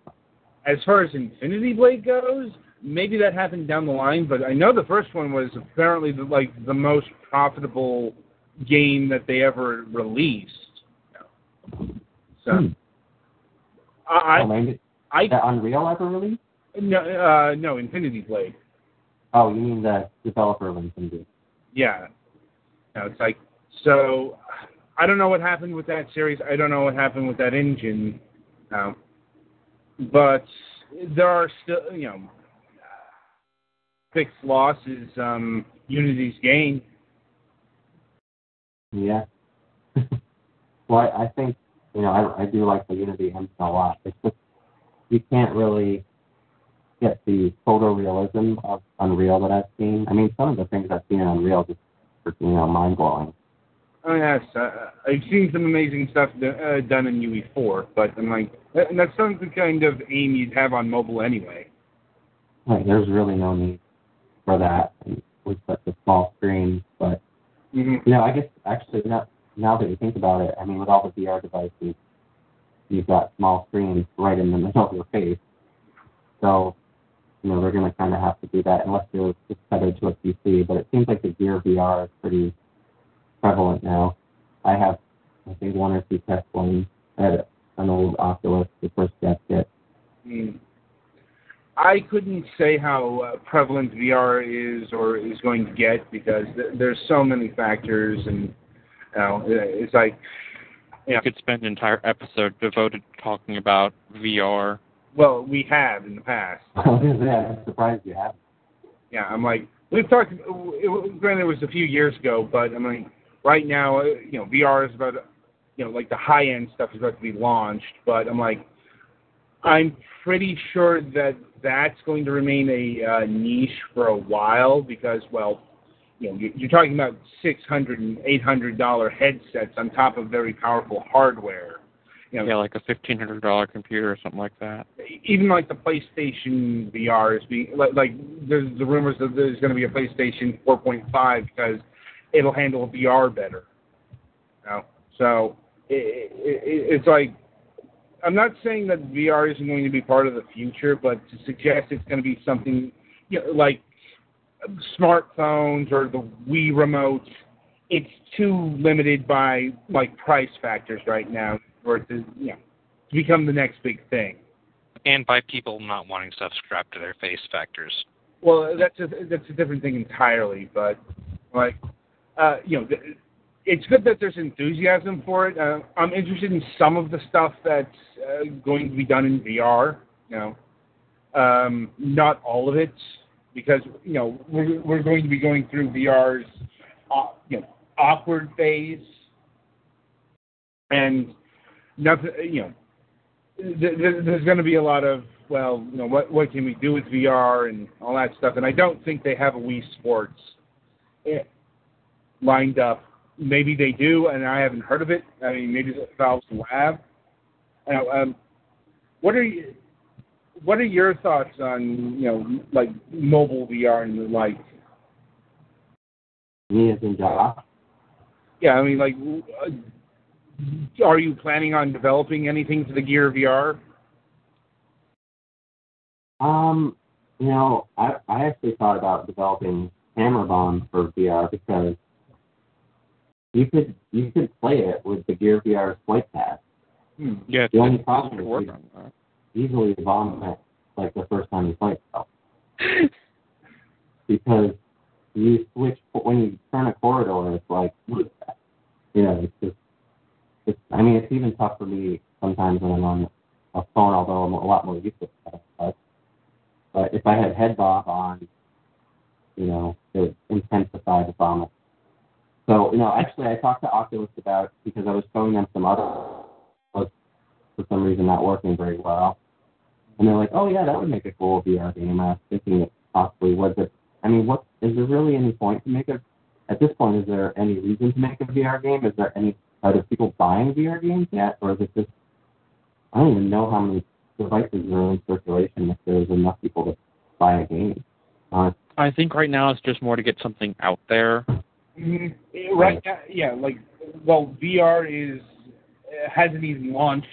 As far as Infinity Blade goes, maybe that happened down the line, but I know the first one was apparently the, like the most profitable game that they ever released. So Hmm. I, oh, I, that Unreal ever released? no, uh, no, Infinity Blade. Oh, you mean the developer of Infinity? Yeah. No, it's like so. I don't know what happened with that series. I don't know what happened with that engine. Um, but there are still, you know, fixed losses. Um, Unity's gain. Yeah. well, I, I think you know I, I do like the Unity engine a lot. It's just you can't really get the photorealism of Unreal that I've seen. I mean, some of the things I've seen in Unreal just are you know mind blowing. Oh yes, uh, I've seen some amazing stuff do, uh, done in UE4, but I'm like, that- and that's not the kind of aim you'd have on mobile anyway. Like, there's really no need for that with such a small screen. But hmm you know, I guess actually now now that you think about it, I mean, with all the VR devices, you've got small screens right in the middle of your face. So, you know, they're going to kind of have to do that unless you're just tethered to a PC. But it seems like the Gear VR is pretty prevalent now. I have, I think, one or two test ones. I had an old Oculus, the first test kit. Mm. I couldn't say how uh, prevalent VR is or is going to get because th- there's so many factors, and you know, it's like, Yeah. You could spend an entire episode devoted to talking about VR. well, we have in the past. yeah, I'm surprised you haven't. Yeah, I'm like, we've talked. It, it- granted, it was a few years ago, but I mean, right now, uh, you know, VR is about, you know, like the high end stuff is about to be launched. But I'm like, I'm pretty sure that that's going to remain a uh, niche for a while because, well, you know, you- you're talking about six hundred and eight hundred dollar headsets on top of very powerful hardware, you know, Yeah, like a fifteen hundred dollar computer or something like that. even like the PlayStation VR is being like, like there's the rumors that there's going to be a PlayStation 4.5 because it'll handle VR better. You know? So it, it, it's like I'm not saying that VR isn't going to be part of the future, but to suggest it's going to be something you know, like smartphones or the Wii remote, it's too limited by like price factors right now for it to you know to become the next big thing. And by people not wanting stuff strapped to their face factors. Well, that's a that's a different thing entirely. But like, uh, you know, th- it's good that there's enthusiasm for it. Uh, I'm interested in some of the stuff that's uh, going to be done in VR. You know, um, not all of it, because you know we're we're going to be going through VR's uh, you know awkward phase, and nothing. You know, th- th- there's going to be a lot of well, you know, what what can we do with VR and all that stuff. And I don't think they have a Wii Sports eh, lined up. Maybe they do, and I haven't heard of it. I mean, maybe Valve will have. Uh, um, what are you? What are your thoughts on you know like mobile VR and the like? Me as in Josh. Yeah, I mean like, uh, are you planning on developing anything for the Gear VR? Um, you know, I I actually thought about developing Hammer Bomb for VR because you could you could play it with the Gear VR flight pad. Hmm. Yeah, The only problem is on that. easily bomb it like the first time you play stuff because you switch when you turn a corridor. It's like you know, it's just it's. I mean, it's even tough for me sometimes when I'm on a phone, although I'm a lot more used to it. But, but if I had head bob on, you know, it would intensify the vomit. So, you know, actually, I talked to Oculus about because I was showing them some other was for some reason not working very well, and they're like, "Oh yeah, that would make a cool VR game." I was thinking it possibly would, but I mean, what is there really any point to make a? At this point, is there any reason to make a VR game? Is there any are there people buying VR games yet, or is it just I don't even know how many devices are in circulation if there's enough people to buy a game. Uh, I think right now it's just more to get something out there. Mhm. Right. now, Yeah. Like, well, VR is uh, hasn't even launched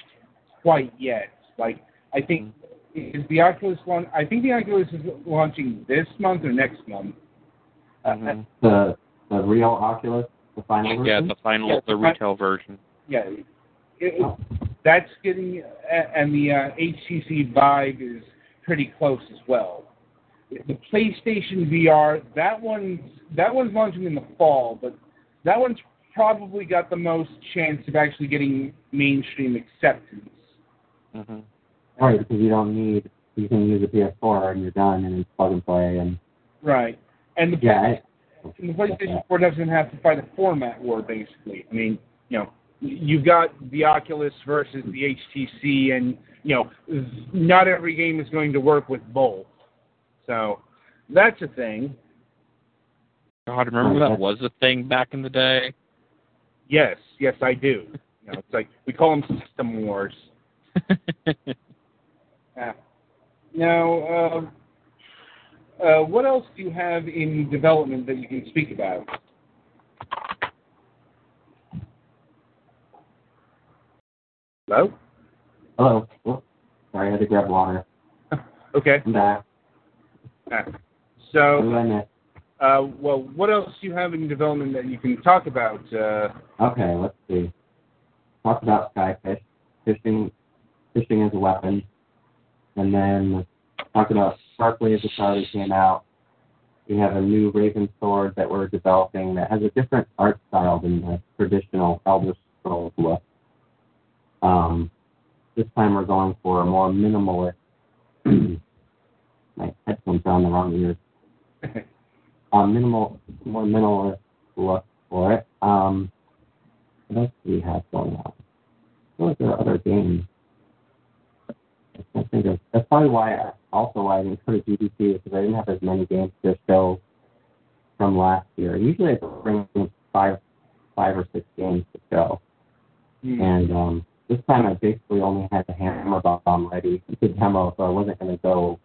quite yet. Like, I think is the Oculus one. I think the Oculus is launching this month or next month. Uh, Mhm. the the real Oculus, the final Yeah, version. the final, Yeah, the the fi- retail version. yeah. It, that's getting, and the uh, HTC Vive is pretty close as well. The PlayStation VR, that one's that one's launching in the fall, but that one's probably got the most chance of actually getting mainstream acceptance. hmm Right, because you don't need you can use a PS4 and you're done and it's plug and play and Right. And the, yeah. I, and the PlayStation 4 doesn't have to fight a format war, basically. I mean, you know, you've got the Oculus versus the HTC, and, you know, not every game is going to work with both. So that's a thing. God, remember that was a thing back in the day? Yes, yes, I do. You know, it's like we call them system wars. Yeah. Now, uh, uh, what else do you have in development that you can speak about? Hello? hello. Oh, sorry, I had to grab water. Okay. I'm back. So, did I miss? uh, well, what else do you have in development that you can talk about? Uh, Okay, let's see. Talk about skyfish, fishing, fishing as a weapon, and then talk about Sparkly as the already came out. We have a new Raven sword that we're developing that has a different art style than the traditional Elder Scrolls look. Um, this time we're going for a more minimalist. my headphones are on the wrong ears. A minimal, more minimalist look for it. Um, what else do we have going on? I feel like there are other games. I can't think of. That's probably why. I, also, why I didn't go to GDC is because I didn't have as many games to show from last year. Usually, I bring five, five or six games to show, hmm. and um, this time I basically only had the hammer bomb ready to demo, so I wasn't going to go,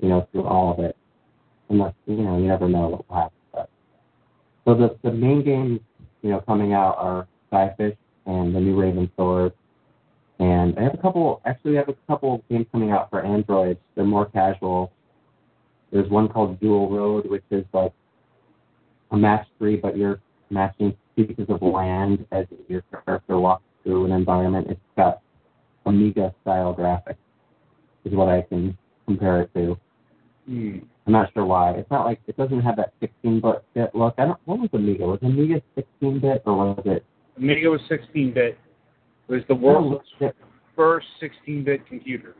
you know, through all of it. Unless, you know, you never know what will happen. But. So the, the main games, you know, coming out are Skyfish and the new Raven Sword. And I have a couple, actually I have a couple of games coming out for Android. They're more casual. There's one called Dual Road, which is like a match three, but you're matching pieces of land as your character walks through an environment. It's got Amiga style graphics, is what I can compare it to. Hmm. I'm not sure why. It's not like it doesn't have that 16-bit look. I don't. What was Amiga? Was Amiga 16-bit or was it? Amiga was 16-bit. It was the world's first 16-bit computer.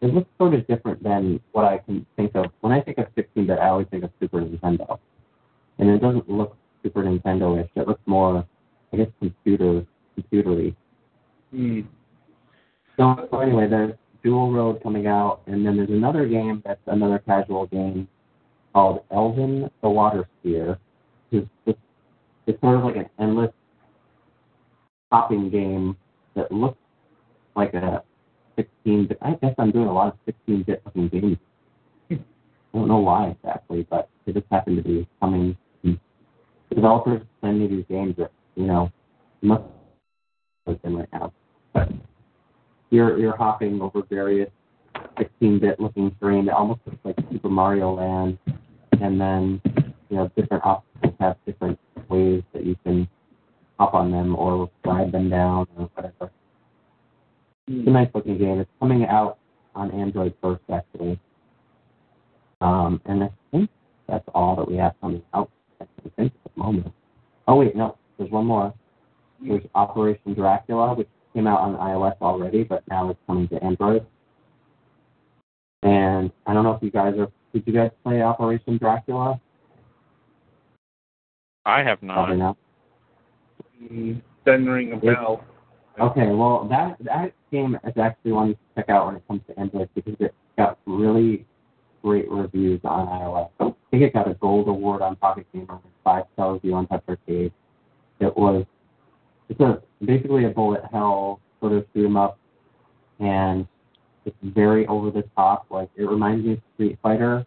it looks sort of different than what I can think of. When I think of 16-bit, I always think of Super Nintendo, and it doesn't look Super Nintendo-ish. It looks more, I guess, computer computery. Hmm. So, so anyway, there's Dual Road coming out, and then there's another game that's another casual game called Elven the Water Sphere. It's, it's, it's sort of like an endless hopping game that looks like a 16 bit. I guess I'm doing a lot of 16 bit looking games. I don't know why exactly, but they just happen to be coming. Developers send me these games that, you know, must be in right now. But you're you're hopping over various 16-bit looking terrain that almost looks like Super Mario Land, and then you know different obstacles have different ways that you can hop on them or slide them down or whatever. It's a nice looking game. It's coming out on Android first actually, um, and I think that's all that we have coming out. I think at the moment. Oh wait, no, there's one more. There's Operation Dracula, which came out on iOS already, but now it's coming to Android. And I don't know if you guys are. Did you guys play Operation Dracula? I have not. Probably not. Doesn't ring a bell. Okay, well that that game is actually one to check out when it comes to Android because it got really great reviews on iOS. I think it got a gold award on Pocket Gamer, five star review on Touch Arcade. It was it's a basically a bullet hell sort of shoot 'em up, and it's very over the top. Like it reminds me of Street Fighter.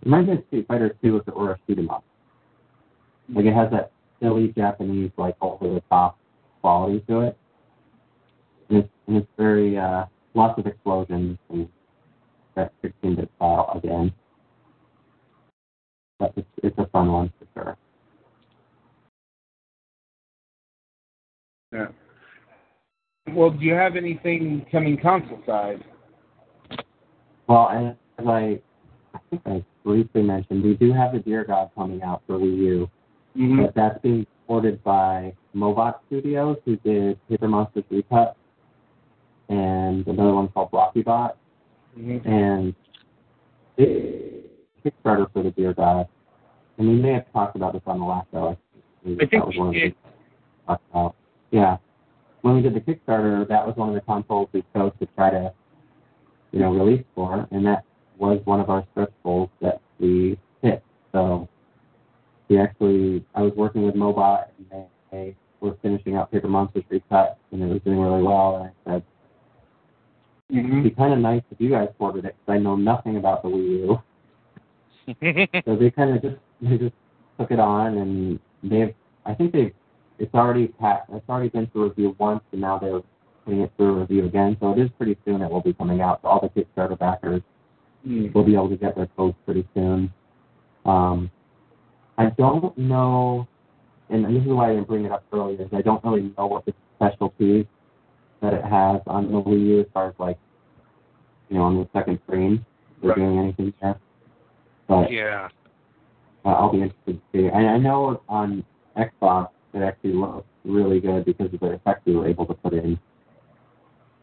It reminds me of Street Fighter 2 if it were a shoot 'em up. Like it has that silly Japanese like over the top quality to it. And it's, and it's very uh, lots of explosions and that 16-bit style again. But it's it's a fun one for sure. Yeah. Well, do you have anything coming console side? Well, as I, I think I briefly mentioned, we do have the Deer God coming out for Wii U, Mm-hmm. but that's being supported by Mobot Studios, who did Paper Monsters Recut, and another one called Rockybot, Mm-hmm. and it, Kickstarter for the Deer God. And we may have talked about this on the last show. I I think that was we one of the did. things we talked about. Yeah. When we did the Kickstarter, that was one of the consoles we chose to try to, you know, release for, and that was one of our stretch goals that we hit. So we actually, I was working with Mobot, and they, they were finishing out Paper Monsters Recut, and it was doing really well. And I said, Mm-hmm. it'd be kind of nice if you guys ported it, because I know nothing about the Wii U. So they kind of just they just took it on, and they've I think they've it's already passed. It's already been through review once, and now they're putting it through review again. So it is pretty soon it will be coming out. So all the Kickstarter backers Mm. will be able to get their codes pretty soon. Um, I don't know, and this is why I didn't bring it up earlier. Is I don't really know what the specialties that it has on the Wii U as far as like, you know, on the second screen. If they're Right. doing anything there. But yeah. uh, I'll be interested to see. I, I know on Xbox it actually looks really good because of the effects we were able to put in.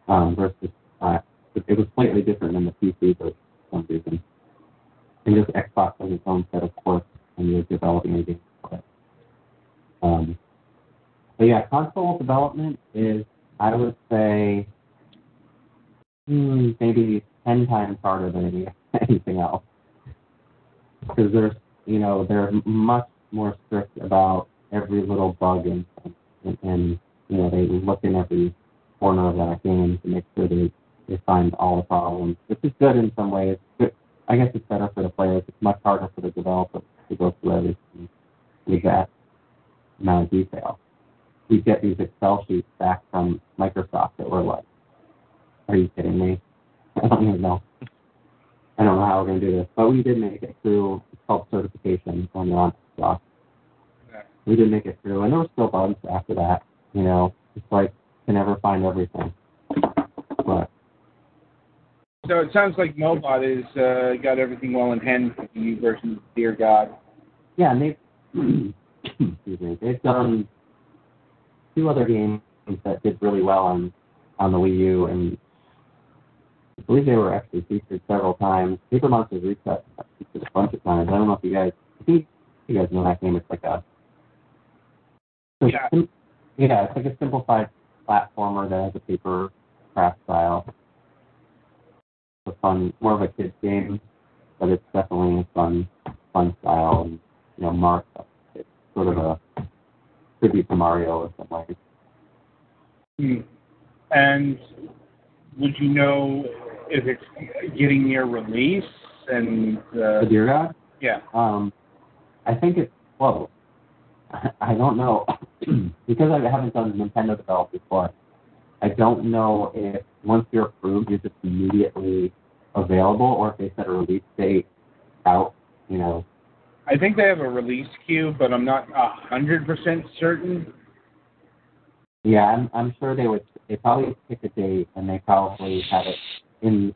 Um, versus uh, it, was slightly different than the PC for some reason. And just Xbox has its own set of quirks when you're developing a game. But, um, but yeah, console development is, I would say, hmm, maybe ten times harder than any, anything else because there's you know they're much more strict about every little bug and and, and you know, they look in every corner of that game to make sure they, they find all the problems, which is good in some ways. But I guess it's better for the players. It's much harder for the developers to go through everything with that amount of detail. We get these Excel sheets back from Microsoft that were like, are you kidding me? I don't even know. I don't know how we're going to do this. But we did make it through. It's called certification when you're Xbox. We didn't make it through. And there were still bugs after that. You know, it's like, you can never find everything. But So it sounds like Mobot has uh, got everything well in hand for the new version of Deer God. Yeah, and they've excuse me, they've done two other games that did really well on on the Wii U, and I believe they were actually featured several times. Paper Monsters Recut featured a bunch of times. I don't know if you guys, I think you guys know that game. It's like a Yeah. sim- yeah, it's like a simplified platformer that has a paper craft style. It's a fun, more of a kid's game, but it's definitely a fun, fun style. And you know, Mark, it's sort of a tribute to Mario in some ways. Hmm. And would you know if it's getting near release? And uh, The Deer God, yeah, um, I think it's close. I don't know because I haven't done Nintendo developed before. I don't know if once you're approved, you're just immediately available, or if they set a release date out. You know, I think they have a release queue, but I'm not a hundred percent certain. Yeah, I'm I'm sure they would. They probably pick a date and they probably have it in,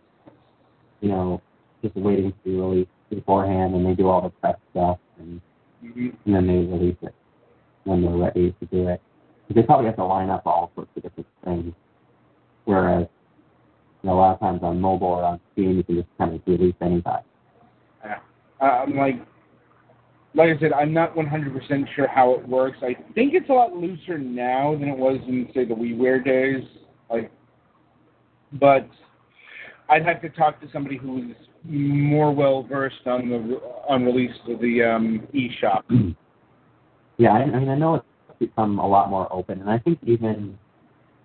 you know, just waiting to be released beforehand, and they do all the prep stuff, and, Mhm. and then they release it when they're ready to do it. They probably have to line up all sorts of different things. Whereas, you know, a lot of times on mobile or on Steam, you can just kind of release anytime. Yeah. Uh, I'm like, like I said, I'm not 100% sure how it works. I think it's a lot looser now than it was in, say, the WiiWare days. Like, but I'd have to talk to somebody who's more well versed on the on release of the um, eShop. Yeah, I, I mean, I know it's become a lot more open, and I think even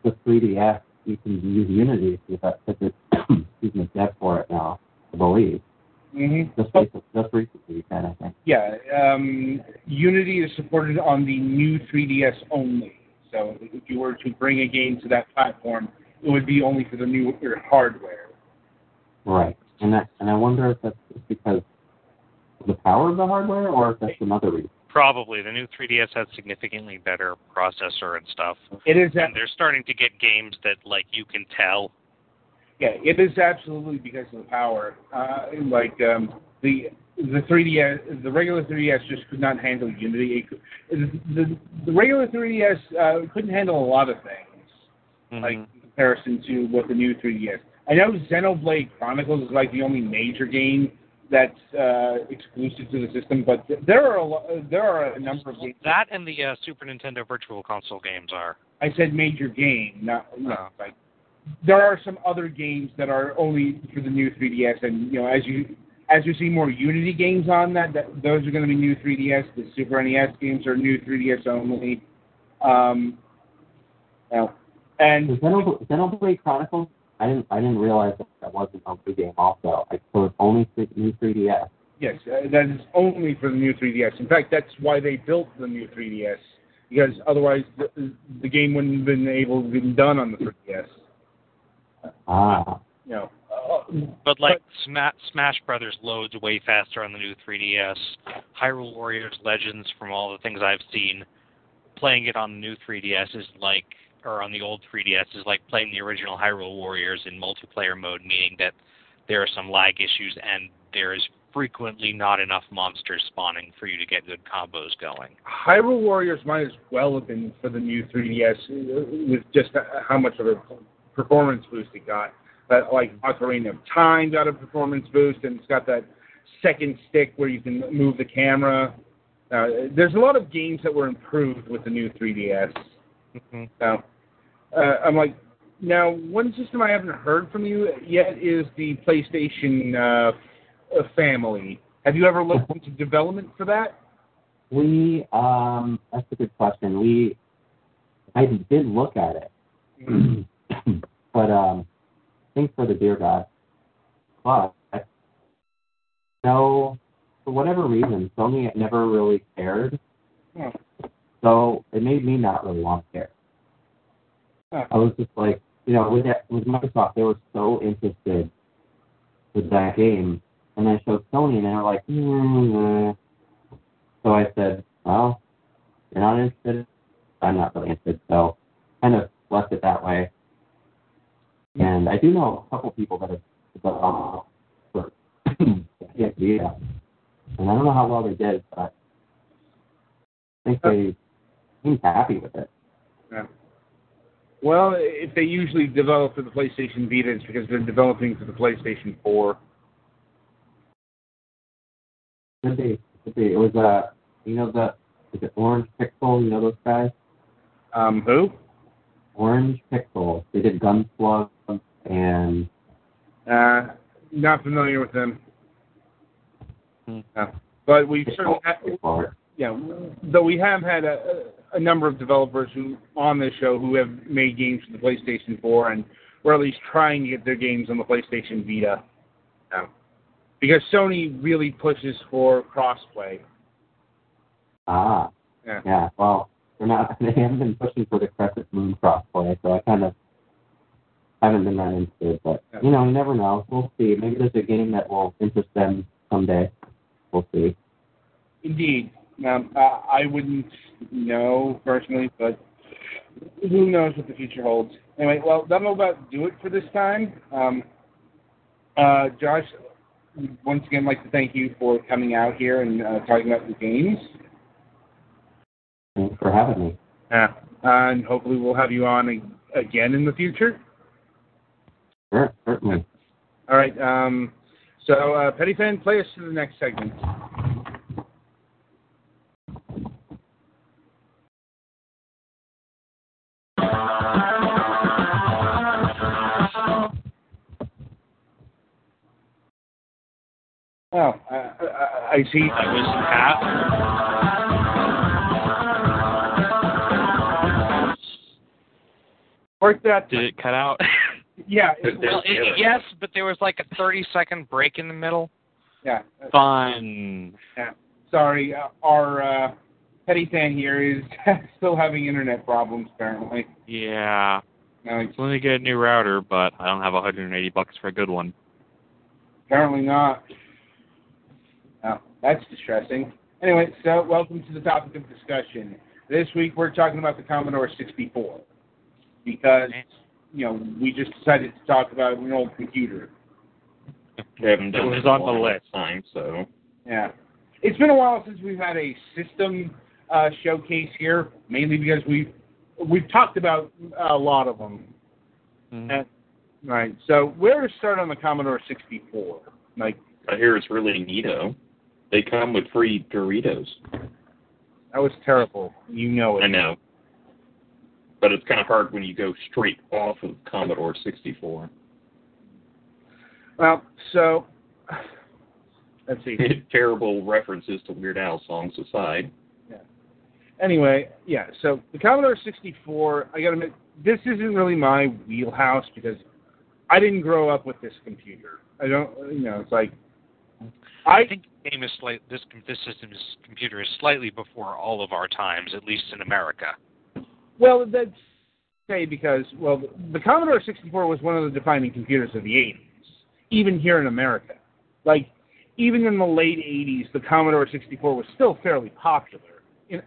the 3DS, you can use Unity if it's excuse me, dev for it now, I believe. Mm-hmm. Just recently, just recently, can, I think. Yeah, um, Unity is supported on the new 3DS only. So if you were to bring a game to that platform, it would be only for the new hardware. Right, and that, and I wonder if that's just because of the power of the hardware, or if that's another reason. Probably the new 3DS has significantly better processor and stuff, It is, and they're starting to get games that like you can tell. yeah, it is absolutely because of the power. Uh, like um, the the 3DS, the regular 3DS just could not handle Unity. It could, the, the regular 3DS uh, couldn't handle a lot of things. like Mhm. in comparison to what the new 3DS. I know Xenoblade Chronicles is like the only major game that's uh, exclusive to the system, but th- there are a lo- there are a number of games. that and the uh, Super Nintendo Virtual Console games are. I said major game, not no, Oh. like there are some other games that are only for the new 3DS, and you know as you as you see more Unity games on that, that those are going to be new 3DS. The Super NES games are new 3DS only. Um, well, and The Xenoblade, Xenoblade Chronicles, I didn't I didn't realize that that wasn't a new game also. Like, so it's only th- new 3DS. Yes, uh, that is only for the new 3DS. In fact, that's why they built the new 3DS because otherwise the, the game wouldn't have been able to be done on the 3DS. Ah, You know, uh, But like Sma- Smash Brothers loads way faster on the new 3DS. Hyrule Warriors Legends, from all the things I've seen, playing it on the new 3DS is like, or on the old 3DS is like playing the original Hyrule Warriors in multiplayer mode, meaning that there are some lag issues and there is frequently not enough monsters spawning for you to get good combos going. Hyrule Warriors might as well have been for the new 3DS uh, with just how much of a performance boost it got. But like Ocarina of Time got a performance boost, and it's got that second stick where you can move the camera. Uh, there's a lot of games that were improved with the new 3DS. Mm-hmm. So, uh, I'm like, now one system I haven't heard from you yet is the PlayStation uh, uh, family. Have you ever looked into development for that? we um that's a good question. We I did look at it, but um, thanks for the Deer God. But no, for whatever reason, Sony never really cared. Oh. So it made me not really want to care. I was just like, you know, with that, with Microsoft, they were so interested with that game, and I showed Sony, and they were like, mm, nah. so I said, well, you're not interested. I'm not really interested, so kind of left it that way. And I do know a couple people that have developed for PS and I don't know how well they did, but I think they seemed happy with it. Well, if they usually develop for the PlayStation Vita, it's because they're developing for the PlayStation 4. Could be, could be. It was uh, you know the is it Orange Pixel? You know those guys? Um, who? Orange Pixel. They did Gunslug and Uh, not familiar with them. Hmm. No. But we've certainly, had, Pixel. yeah, though we have had a, a number of developers who on this show who have made games for the PlayStation 4 and were at least trying to get their games on the PlayStation Vita. Because Sony really pushes for crossplay. Ah, Yeah. yeah. Well, they're not. They haven't been pushing for the Crescent Moon crossplay, so I kind of haven't been that interested. But Yeah. you know, you never know. We'll see. Maybe there's a game that will interest them someday. We'll see. Indeed. Um, I wouldn't know personally, but who knows what the future holds. Anyway, well, that'll about do it for this time. Um, uh, Josh, once again, I'd like to thank you for coming out here and uh, talking about the games. Thanks for having me. Yeah. and hopefully we'll have you on again in the future. Sure, certainly. All right. Um, so, uh, Petty Fan, play us to the next segment. Oh, I, I, I see. I was half. Work that. Did it cut out? Yeah. Did well, it, yes, but there was like a 30 second break in the middle. Yeah. Fun. Sorry, uh, our uh, petty fan here is still having internet problems apparently. Yeah. No, So let me get a new router, but I don't have 180 bucks for a good one. apparently not. That's distressing. Anyway, so welcome to the topic of discussion. This week we're talking about the Commodore 64 because you know we just decided to talk about an old computer. We haven't done It was this in a on the long list. time, so Yeah. It's been a while since we've had a system uh, showcase here, mainly because we've we've talked about a lot of them. Mhm. Uh, right. So where to start on the Commodore 64? Like I hear it's really neato. They come with free Doritos. that was terrible. You know it. I know. But it's kind of hard when you go straight off of Commodore 64. Well, so let's see. Terrible references to Weird Al songs aside. Yeah. Anyway, yeah. So the Commodore 64, I got to admit, this isn't really my wheelhouse because I didn't grow up with this computer. I don't, you know, it's like I I think the game is slight, this this system's computer is slightly before all of our times, at least in America. Well, that's okay because well, the Commodore 64 was one of the defining computers of the 80s, even here in America. Like, even in the late 80s, the Commodore 64 was still fairly popular. In,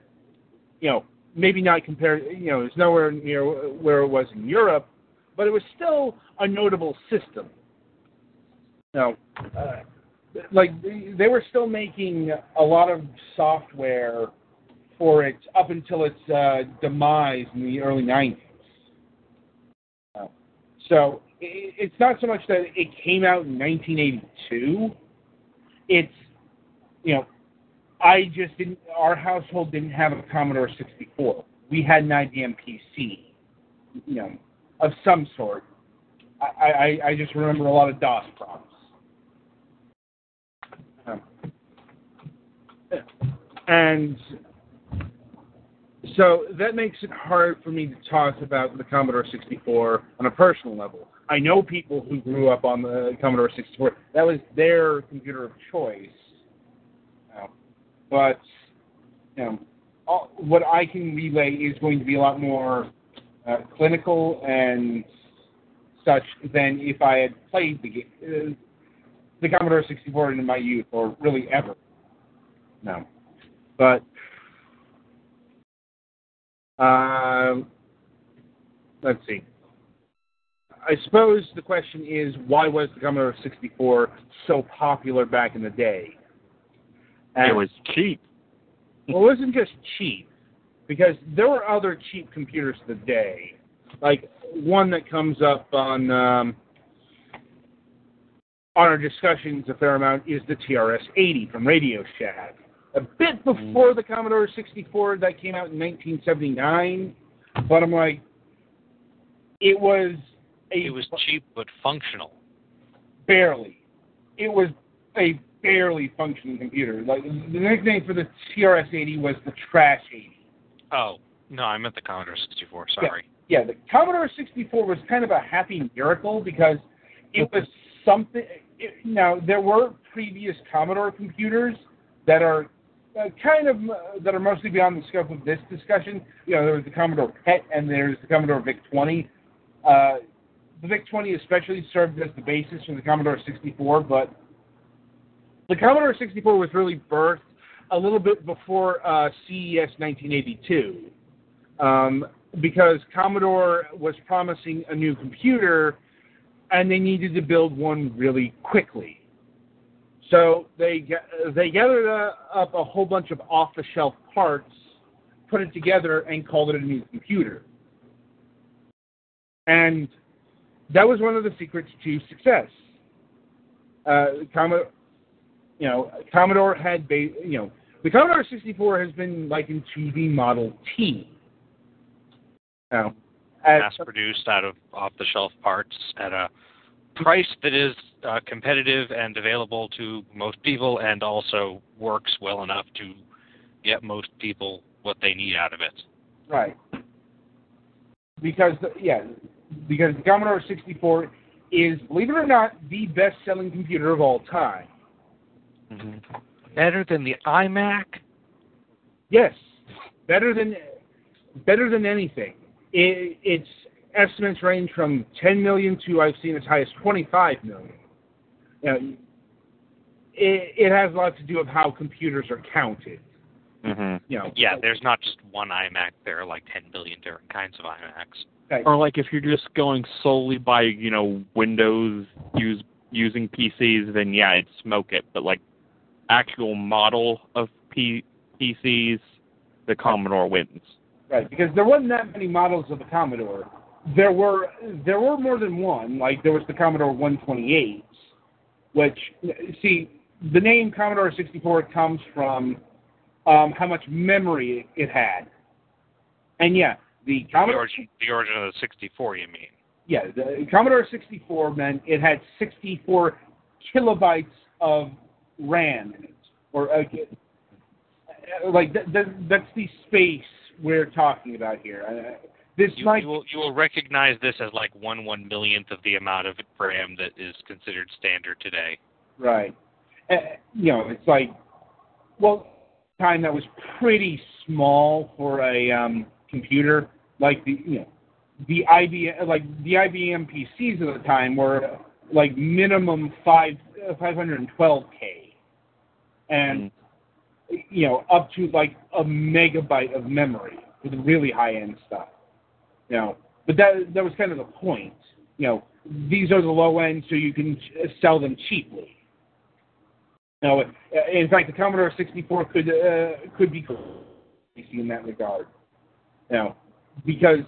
you know, maybe not compared. You know, it's nowhere near where it was in Europe, but it was still a notable system. Now, uh, like they were still making a lot of software for it up until its uh, demise in the early 90s. Uh, so it's not so much that it came out in 1982. It's, you know, I just didn't, our household didn't have a Commodore 64. We had an IBM PC, you know, of some sort. I, I, I just remember a lot of DOS prompts. Um, and so that makes it hard for me to talk about the Commodore 64 on a personal level. I know people who grew up on the Commodore 64. That was their computer of choice. Uh, but you know, all, what I can relay is going to be a lot more uh, clinical and such than if I had played the uh, the Commodore 64 in my youth, or really ever. No, but uh, let's see. I suppose the question is why was the Commodore 64 so popular back in the day? And it was cheap. Well, it wasn't just cheap, because there were other cheap computers of the day. Like one that comes up on um, on our discussions a fair amount is the TRS-80 from Radio Shack. A bit mm-hmm. before the Commodore 64 that came out in 1979, but I'm like, it was a It was cheap but functional. barely. It was a barely functioning computer. Like the nickname for the TRS-80 was the Trash 80. Oh, no, I meant the Commodore 64. Sorry. Yeah, the Commodore 64 was kind of a happy miracle because it was something. It, now there were previous Commodore computers that are uh, kind of uh, that are mostly beyond the scope of this discussion. You know, there was the Commodore PET and there's the Commodore VIC-20. Uh, the VIC-20 especially served as the basis for the Commodore 64, but the Commodore 64 was really birthed a little bit before uh, CES 1982, um, because Commodore was promising a new computer, and they needed to build one really quickly. So they they gathered up a whole bunch of off-the-shelf parts, put it together, and called it a new computer. And that was one of the secrets to success. Uh, Commodore, you know, Commodore had, ba- you know, the Commodore 64 has been likened to the Model T. Now, Mass produced out of off the shelf parts at a price that is uh, competitive and available to most people and also works well enough to get most people what they need out of it. right. Because, yeah, because the Commodore 64 is, believe it or not, the best-selling computer of all time. Better than the iMac? Yes, better than better than anything. It, its estimates range from 10 million to I've seen as high as 25 million. You know, it, it has a lot to do with how computers are counted. hmm You know, Yeah, there's not just one iMac. There are like 10 billion different kinds of iMacs. Okay. Or like if you're just going solely by you know Windows use using PCs, then yeah, it'd smoke it. But like actual model of P- PCs, the Commodore wins. Right, because there wasn't that many models of the Commodore. There were there were more than one. Like there was the Commodore 128, which see the name Commodore 64 comes from um, how much memory it had. And yeah, the The Commodore origin, the origin of the 64, you mean? yeah the Commodore 64 meant it had 64 kilobytes of RAM in it, or uh, like that, that, that's the space we're talking about here. This You, might you, will, you will recognize this as like one one millionth of the amount of RAM that is considered standard today. Right. Uh, you know, it's like, well, time that was pretty small for a um, computer, like the you know, the IBM like the IBM PCs of the time were like minimum five uh, 512k, and you know up to like a megabyte of memory for the really high end stuff. You know, but that that was kind of the point. You know, these are the low end, so you can ch- sell them cheaply. No, in fact, the Commodore 64 could uh, could be PC in that regard. Now, because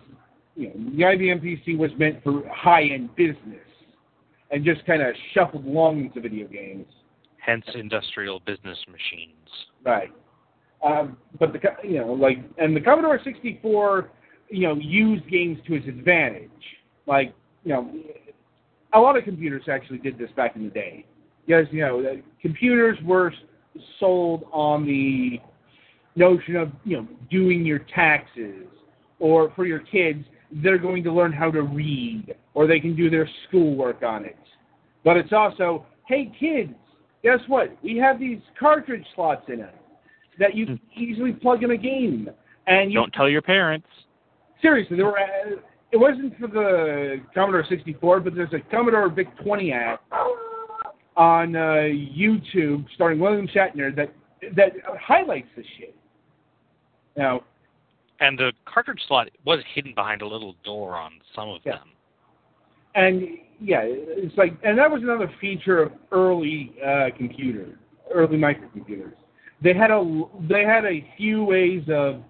you know the IBM PC was meant for high-end business and just kind of shuffled along into video games. Hence, industrial business machines. Right. Um, but the you know like and the Commodore 64 you know use games to its advantage. Like you know a lot of computers actually did this back in the day. Because you know the computers were sold on the notion of you know doing your taxes, or for your kids, they're going to learn how to read, or they can do their schoolwork on it. But it's also, hey kids, guess what? We have these cartridge slots in it that you can hmm. easily plug in a game, and you Don't tell your parents. Seriously, there were. Uh, it wasn't for the Commodore 64, but there's a Commodore VIC 20 ad on uh, YouTube starring William Shatner that that highlights this shit. Now, And the cartridge slot was hidden behind a little door on some of Yeah. them. and yeah, it's like, and that was another feature of early uh, computer, early microcomputers. They had a they had a few ways of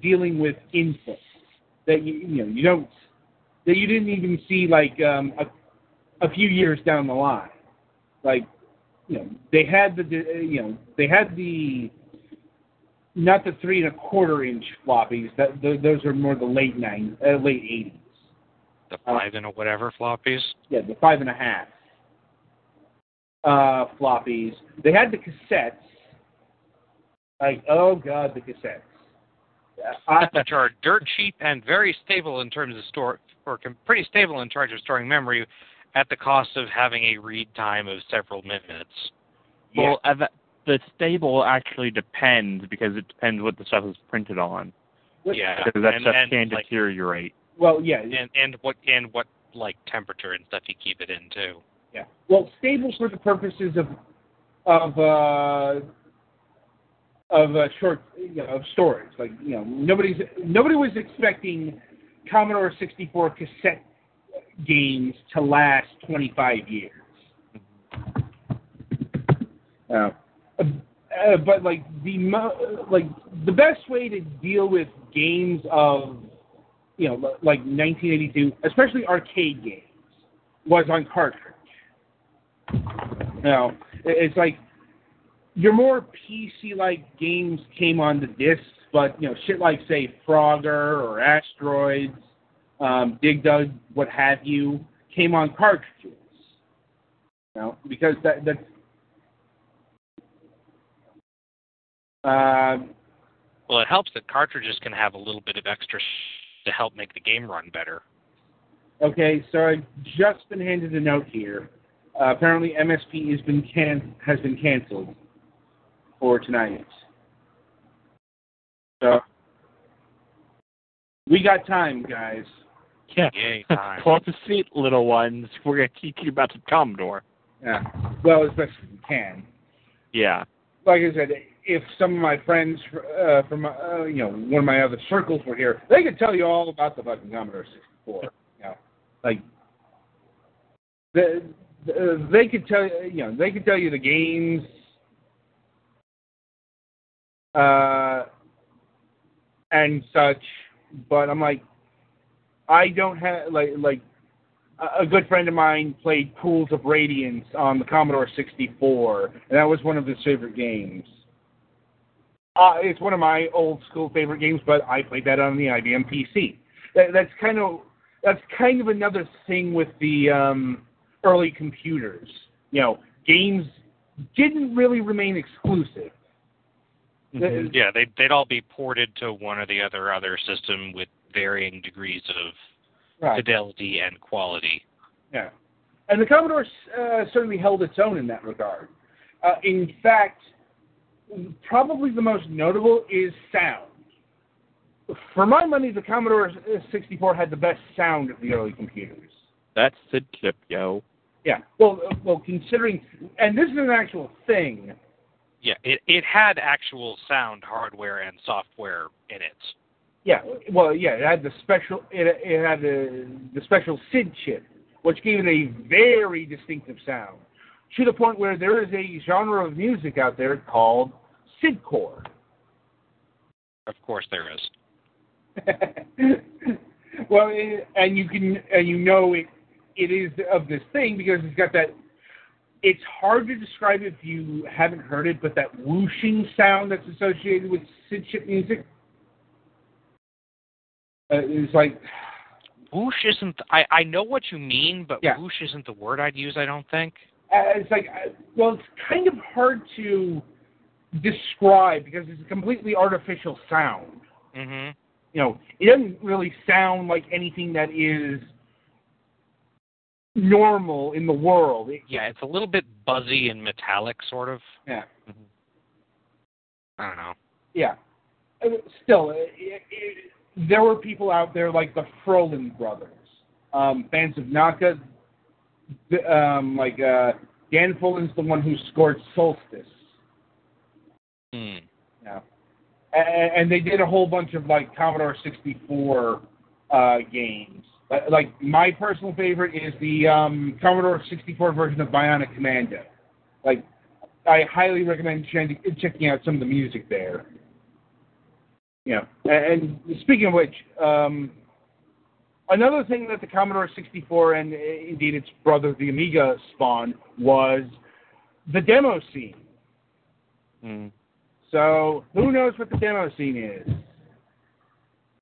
dealing with input that you you know you don't that you didn't even see like um, a a few years down the line. Like you know they had the you know they had the not the three and a quarter inch floppies that th- those are more the late nine uh, late eighties. The Uh, five and a whatever floppies. Yeah, the five and a half uh, floppies. They had the cassettes. Like, oh god, the cassettes. Which are dirt cheap and very stable in terms of store, or pretty stable in terms of storing memory, at the cost of having a read time of several minutes. yeah, Well, uh, the, the stable actually depends because it depends what the stuff is printed on. Yeah, Because that and, stuff and, can like, deteriorate. well, yeah, and and what and what like temperature and stuff you keep it in too. yeah. Well, stable for the purposes of of uh, of uh, short you know, of storage. Like, you know, nobody's nobody was expecting Commodore 64 cassette games to last 25 years. Uh, uh, but like the mo- like the best way to deal with games of you know like 1982, especially arcade games, was on cartridge. Now it- it's like your more PC-like games came on the discs, but you know shit like say Frogger or Asteroids, um, Dig Dug, what have you, came on cartridges. You know, because that that's uh, Well, it helps that cartridges can have a little bit of extra to help make the game run better. Okay, so I've just been handed a note here. Uh, apparently, MSP has been can has been canceled for tonight. So we got time, guys. Yeah. Yay, time. Pull up a seat, little ones. We're going to teach you about the Commodore. Yeah. Well, as best as we can. Yeah. Like I said, if some of my friends uh, from uh, you know one of my other circles were here, they could tell you all about the fucking Commodore 64. You know, like the, the, they could tell you, you know, they could tell you the games. Uh, and such, but I'm like, I don't have like like a- good friend of mine played Pools of Radiance on the Commodore 64, and that was one of his favorite games. Uh, it's one of my old school favorite games, but I played that on the IBM PC. That, that's kind of that's kind of another thing with the um, early computers. You know, games didn't really remain exclusive. Mhm. Yeah, they'd, they'd all be ported to one or the other other system with varying degrees of Right. fidelity and quality. Yeah. And the Commodore uh, certainly held its own in that regard. Uh, in fact, probably the most notable is sound. For my money, the Commodore 64 had the best sound of the early computers. That's the tip, yo. Yeah. Well, uh, well, considering, and this is an actual thing. Yeah, it it had actual sound hardware and software in it. Yeah. Well, yeah, it had the special, it, it had the, the special SID chip, which gave it a very distinctive sound, to the point where there is a genre of music out there called SIDcore. Of course, there is. well, it, and you can, and you know it, it is of this thing because it's got that. It's hard to describe if you haven't heard it, but that whooshing sound that's associated with SID chip music. Uh, it's like, Whoosh isn't. I I know what you mean, but Yeah. whoosh isn't the word I'd use. I don't think. uh, it's like, uh, well, it's kind of hard to describe because it's a completely artificial sound. Mhm. You know, it doesn't really sound like anything that is normal in the world. It, Yeah, it's a little bit buzzy and metallic, sort of. yeah. I don't know. Yeah. Uh, Still, it, it, there were people out there like the Follin brothers, um, fans of Naka. Um, like uh, Dan Follin's the one who scored Solstice. Hmm. Yeah. And, and they did a whole bunch of like Commodore 64 uh, games. Like- Like my personal favorite is the um, Commodore 64 version of Bionic Commando. Like I highly recommend ch- checking out some of the music there. Yeah. And, and speaking of which, um, another thing that the Commodore 64 and uh, indeed its brother the Amiga spawned was the demo scene. Mm. So who knows what the demo scene is?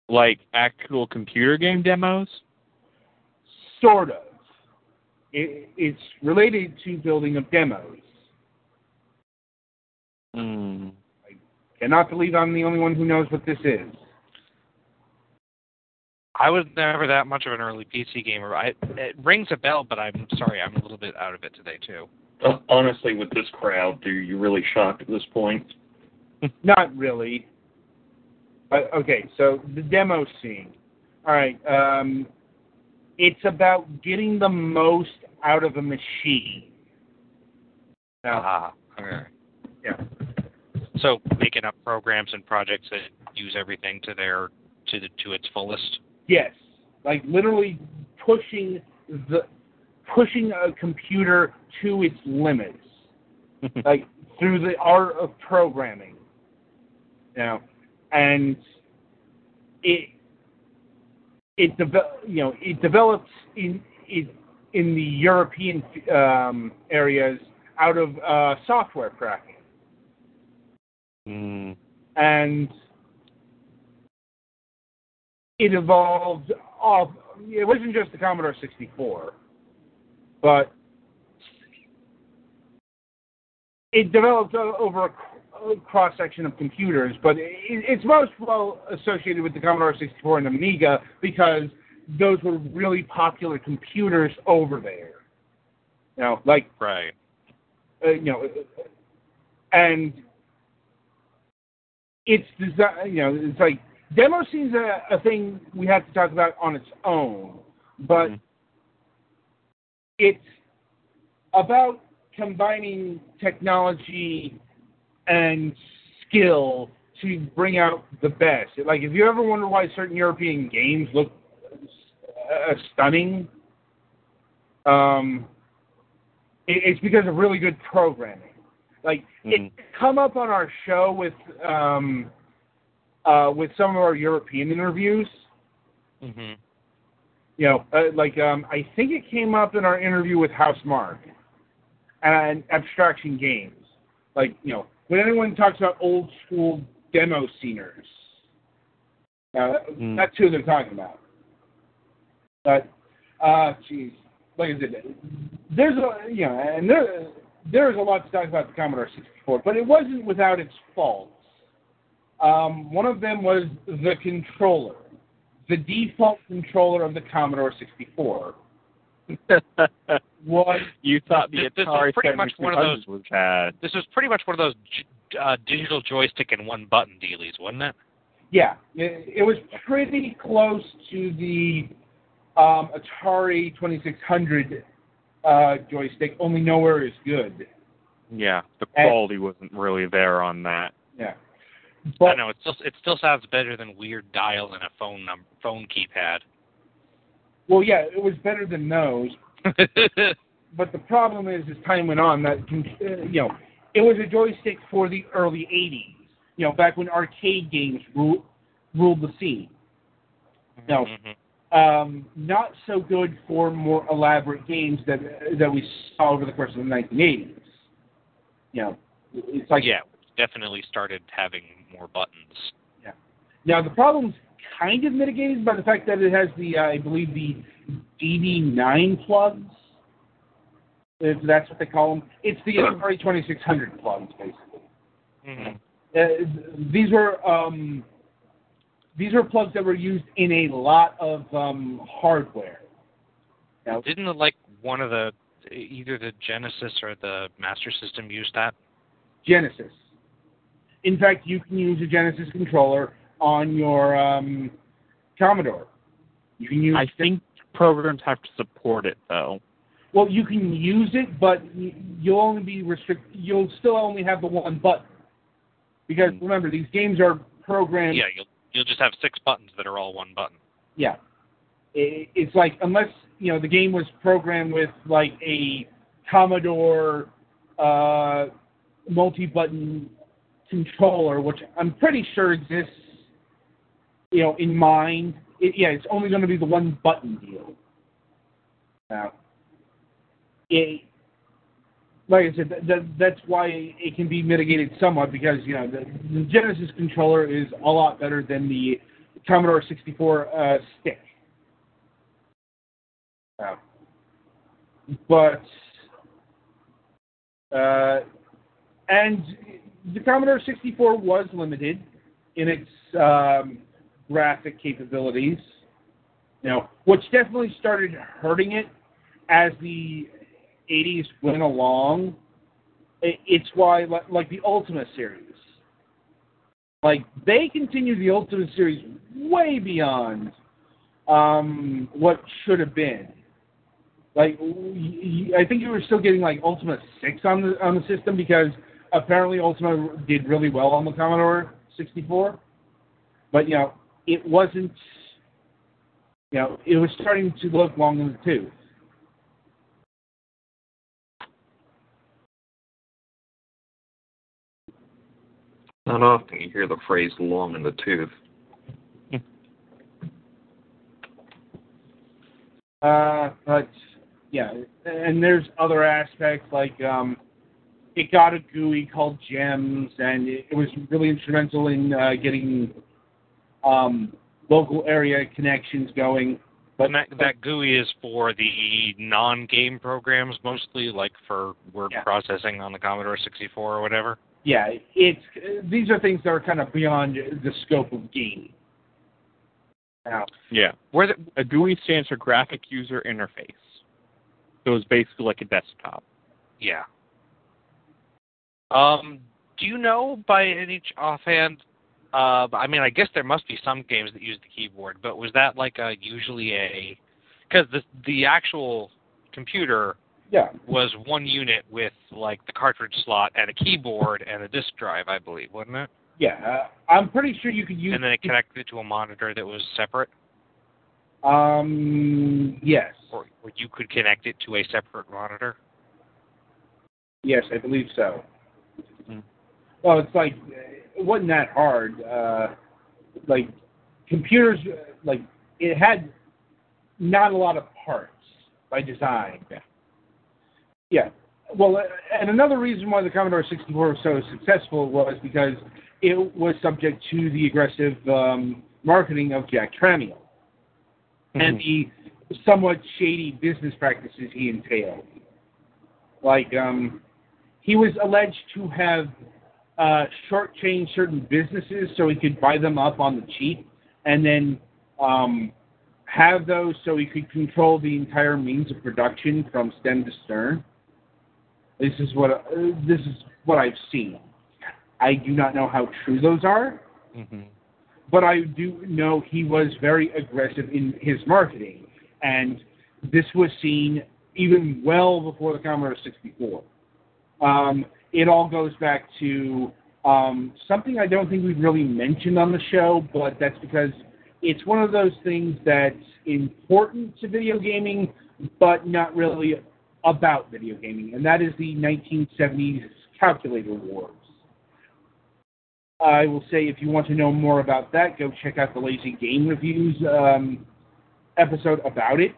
Like actual computer game demos? Sort of. It, it's related to building of demos. Mm. I cannot believe I'm the only one who knows what this is. I was never that much of an early PC gamer. I, it rings a bell, but I'm sorry, I'm a little bit out of it today too. Uh, Honestly, with this crowd, are you really shocked at this point? Not really. But okay, so the demo scene. All right. Um, it's about getting the most out of a machine. Now, Ah, okay. yeah. So making up programs and projects that use everything to their to the to its fullest. Yes, like literally pushing the pushing a computer to its limits, like through the art of programming. You know, and it it develop you know it develops in in in the European um, areas out of uh, software cracking Mm. and it evolved off. It wasn't just the Commodore 64, but it developed over a cross section of computers. But it, it's most well associated with the Commodore 64 and Amiga because those were really popular computers over there. You know, like Right. uh, you know, and it's desi You know, it's like demo scenes a, a thing we have to talk about on its own, but Mhm. it's about combining technology and skill to bring out the best. Like, if you ever wonder why certain European games look uh, stunning, um, it, it's because of really good programming. Like, Mhm. it come up on our show with um, uh, with some of our European interviews. Mhm. You know, uh, like um, I think it came up in our interview with Housemarque and Abstraction Games. Like, you know, when anyone talks about old school demo sceners, uh, Mm. that's who they're talking about. But, uh, geez, like I said, there's a, you know, and there, there's a lot to talk about the Commodore 64, but it wasn't without its faults. Um, one of them was the controller, the default controller of the Commodore 64 was you thought the This- this is pretty much one of those- was bad. This was pretty much one of those uh, digital joystick and one button dealies, wasn't it? Yeah, it, it was pretty close to the um, Atari 2600 uh, joystick, only nowhere as good. Yeah, the And- quality wasn't really there on that. Yeah, I but know it still it still sounds better than weird dial and a phone number phone keypad. Well, yeah, it was better than those. But the problem is, as time went on, that uh, you know, it was a joystick for the early 80s. You know, back when arcade games ru- ruled the scene. No. Mhm. um, not so good for more elaborate games that that we saw over the course of the 1980s. You know, it's like yeah, definitely started having more buttons. Yeah. Now the problem's kind of mitigated by the fact that it has the uh, I believe the DB9 plugs. If that's what they call them. It's the Atari 2600 plugs, basically. Mhm. Uh, these were um, these were plugs that were used in a lot of um, hardware. Now, Didn't like one of the either the Genesis or the Master System use that? Genesis. In fact, you can use a Genesis controller on your um, Commodore. You can use. I think programs have to support it though. Well, you can use it, but you'll only be restricted. You'll still only have the one button. Because Hmm. remember, these games are programmed. Yeah, you'll you'll just have six buttons that are all one button. Yeah. I- It's like unless you know the game was programmed with like a Commodore uh, multi-button controller, which I'm pretty sure exists. You know, in mind, it, yeah, it's only going to be the one button deal. Now, it, like I said, that, that, that's why it can be mitigated somewhat because you know the, the Genesis controller is a lot better than the Commodore 64 uh, stick. Uh, but uh, and the Commodore 64 was limited in its um, graphic capabilities. You know, which definitely started hurting it as the 80s went along. It's why, like, like the Ultima series, like they continued the Ultima series way beyond um, what should have been. Like, I think you were still getting like Ultima Six on the on the system because apparently Ultima did really well on the Commodore 64, but you know it wasn't. You know, it was starting to look long in the tooth. Not often you hear the phrase long in the tooth. Uh, but yeah, and there's other aspects like um, it got a GUI called Gems, and it, it was really instrumental in uh, getting um, local area connections going. But And that that GUI is for the non-game programs mostly, like for word Yeah. processing on the Commodore 64 or whatever. yeah, it's these are things that are kind of beyond the scope of gaming. Now, Yeah. Where the, A GUI stands for Graphic User Interface. So it's basically like a desktop. yeah. Um, do you know by any offhand? Uh, I mean, I guess there must be some games that use the keyboard, but was that like a usually a? Because the the actual computer yeah, was one unit with like the cartridge slot and a keyboard and a disk drive, I believe, wasn't it? yeah, uh, I'm pretty sure you could use. And then it connected to a monitor that was separate, Um, yes, or, or you could connect it to a separate monitor. yes, I believe so. Hmm. Well, it's like it wasn't that hard. Uh, like computers, like it had not a lot of parts by design. Yeah. Yeah. Well, and another reason why the Commodore 64 was so successful was because it was subject to the aggressive um, marketing of Jack Tramiel and the somewhat shady business practices he entailed. Like, um, he was alleged to have uh, shortchanged certain businesses so he could buy them up on the cheap, and then um, have those so he could control the entire means of production from stem to stern. This is what uh, this is what I've seen. I do not know how true those are, Mm-hmm. but I do know he was very aggressive in his marketing, and this was seen even well before the Commodore 64. Um, it all goes back to um, something I don't think we've really mentioned on the show, but that's because it's one of those things that's important to video gaming, but not really about video gaming, and that is the 1970s calculator wars. I will say if you want to know more about that, go check out the Lazy Game Reviews um, episode about it.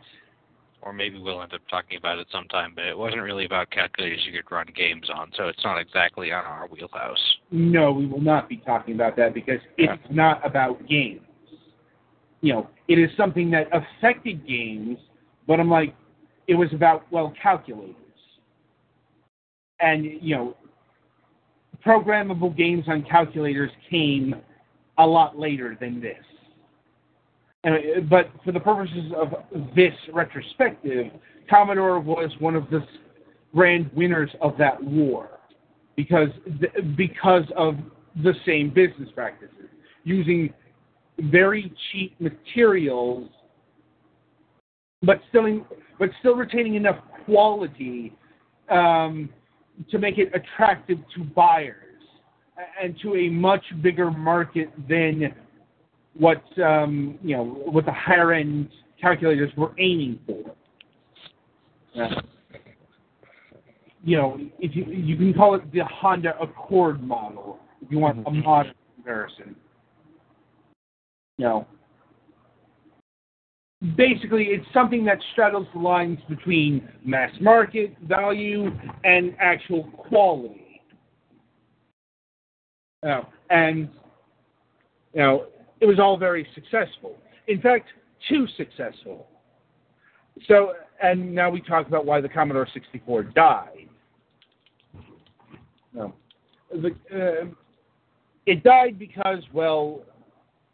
Or maybe we'll end up talking about it sometime, but it wasn't really about calculators you could run games on, so it's not exactly on our wheelhouse. No, we will not be talking about that because it's not about games. You know, it is something that affected games, but I'm like, it was about, well, calculators. And, you know, programmable games on calculators came a lot later than this. And, but for the purposes of this retrospective, Commodore was one of the grand winners of that war because because of the same business practices, using very cheap materials, but still in, but still retaining enough quality um, to make it attractive to buyers and to a much bigger market than what um, you know what the higher end calculators were aiming for. Uh, you know, if you you can call it the Honda Accord model if you want a modern comparison. You know, basically it's something that straddles the lines between mass market value and actual quality. Uh, and you know, it was all very successful. In fact, too successful. So, and now we talk about why the Commodore 64 died. No. The, uh, it died because, well,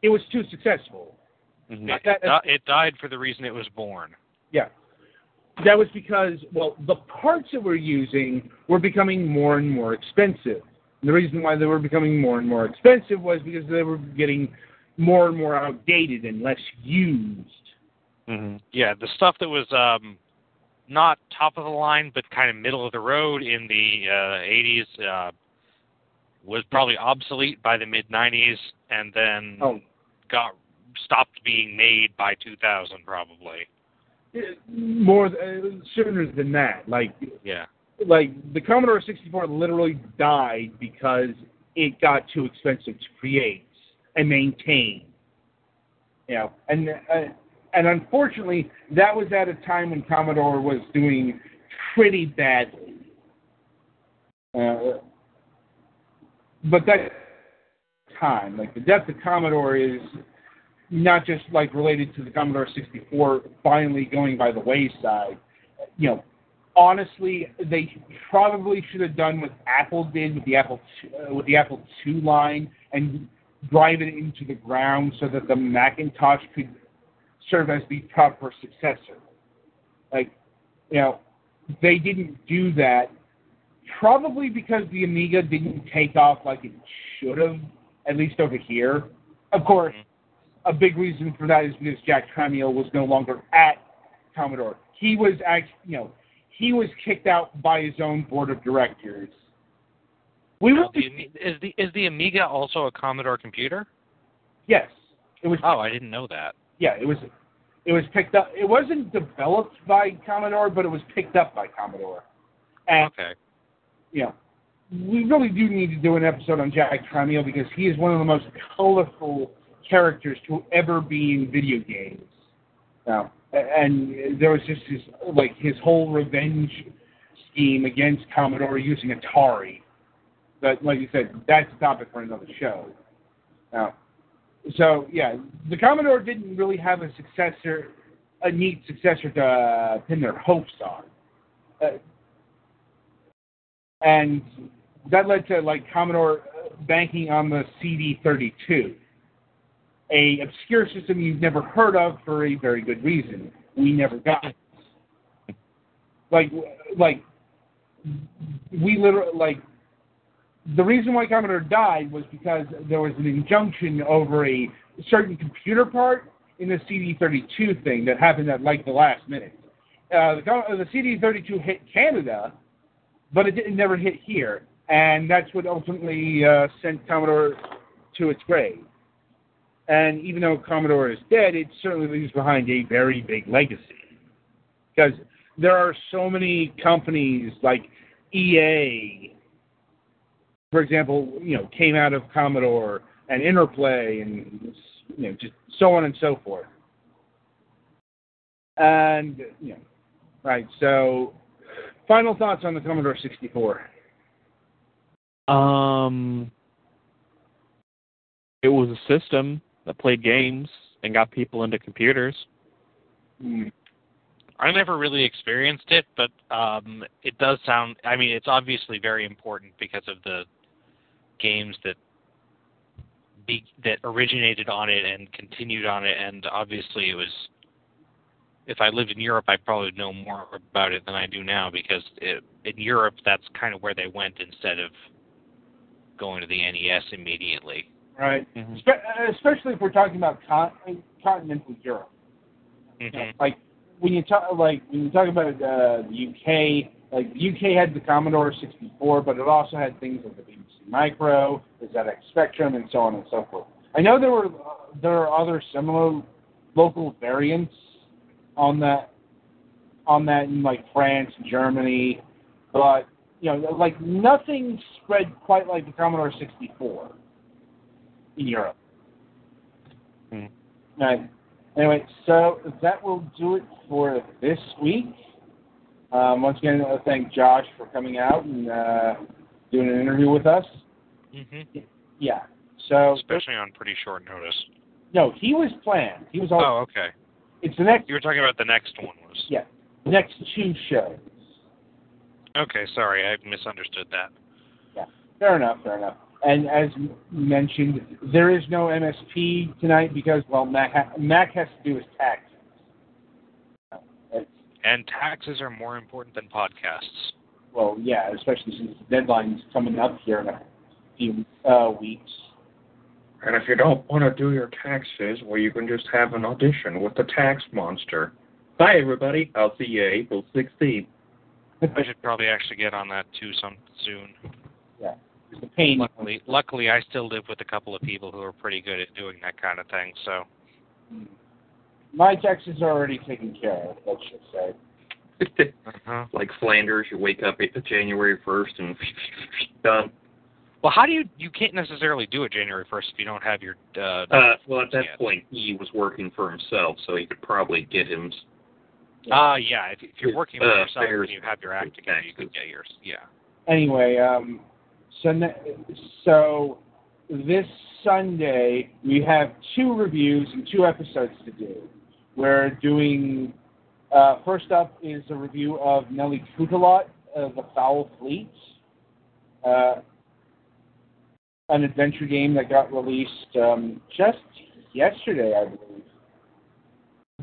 it was too successful. Mm-hmm. It, that, it died for the reason it was born. Yeah. That was because, well, the parts that we're using were becoming more and more expensive. And the reason why they were becoming more and more expensive was because they were getting more and more outdated and less used. Mm-hmm. Yeah, the stuff that was um, not top of the line, but kind of middle of the road in the uh, 80s uh, was probably obsolete by the mid 90s, and then oh. got stopped being made by 2000, probably. More uh, sooner than that, like yeah, like the Commodore 64 literally died because it got too expensive to create and maintain. You know, and uh, and unfortunately, that was at a time when Commodore was doing pretty badly. Uh, but that time, like the death of Commodore, is not just like related to the Commodore 64 finally going by the wayside. You know, honestly, they probably should have done what Apple did with the Apple uh, with the Apple II line and drive it into the ground so that the Macintosh could serve as the proper successor. Like, you know, they didn't do that probably because the Amiga didn't take off like it should have, at least over here. Of course, mm-hmm. a big reason for that is because Jack Tramiel was no longer at Commodore. He was actually, you know, he was kicked out by his own board of directors. We will be, is the is the Amiga also a Commodore computer? Yes, it was. Oh, I didn't know that. Yeah, it was. It was picked up. It wasn't developed by Commodore, but it was picked up by Commodore. And, okay. You know, we really do need to do an episode on Jack Tramiel because he is one of the most colorful characters to ever be in video games. Now, and there was just his like his whole revenge scheme against Commodore using Atari. But like you said, that's a topic for another show. Now, so yeah, the Commodore didn't really have a successor, a neat successor to uh, pin their hopes on, uh, and that led to like Commodore banking on the CD32, a obscure system you've never heard of for a very good reason. We never got it. Like, like we literally like the reason why Commodore died was because there was an injunction over a certain computer part in the CD32 thing that happened at like the last minute. Uh, the, the CD32 hit Canada, but it didn't never hit here, and that's what ultimately uh, sent Commodore to its grave. And even though Commodore is dead, it certainly leaves behind a very big legacy because there are so many companies like EA for example, you know, came out of Commodore and Interplay and you know, just so on and so forth. And you know, right. So, final thoughts on the Commodore 64. Um, it was a system that played games and got people into computers. Mm. I never really experienced it, but um, it does sound. I mean, it's obviously very important because of the games that be, that originated on it and continued on it, and obviously it was. If I lived in Europe, I probably know more about it than I do now because it, in Europe, that's kind of where they went instead of going to the NES immediately. Right. Mhm. Spe- especially if we're talking about con- continental Europe. hmm Like when you talk like when you talk about uh, the UK, like the UK had the Commodore 64, but it also had things like the BBC Micro, the ZX Spectrum, and so on and so forth. I know there were there are other similar local variants on that on that in like France, Germany, but you know like nothing spread quite like the Commodore 64 in Europe. Hmm. Right. Anyway, so that will do it for this week. Um, once again, I want to thank Josh for coming out and uh, doing an interview with us. hmm Yeah. So Especially on pretty short notice. no, he was planned. He was all. Oh, okay. It's the next. You were talking about the next one was. Yeah, next two shows. Okay, sorry, I misunderstood that. Yeah, Fair enough. Fair enough. And as mentioned, there is no MSP tonight because well, Mac, ha- Mac has to do his taxes. It's, And taxes are more important than podcasts. well, yeah, especially since the deadline's coming up here in a few uh, weeks. And if you don't want to do your taxes, well, you can just have an audition with the tax monster. Bye, everybody. I'll see you April 16th. I should probably actually get on that too some soon. Yeah, it's a pain. Luckily, luckily, I still live with a couple of people who are pretty good at doing that kind of thing. So, My taxes are already taken care of. Let's just say. uh-huh. like Flanders, you wake up at January 1st and done. well, how do you? You can't necessarily do it January first if you don't have your. Uh, Uh, well, at that Yeah. point, he was working for himself, so he could probably get him. Ah, yeah. If, if you're working for Uh, yourself and you have your act together, you could get yours. Yeah. Anyway, um, so so this Sunday we have two reviews and two episodes to do. We're doing uh, first up is a review of Nelly Cootalot, uh, The Fowl Fleet, uh, an adventure game that got released um, just yesterday, I believe.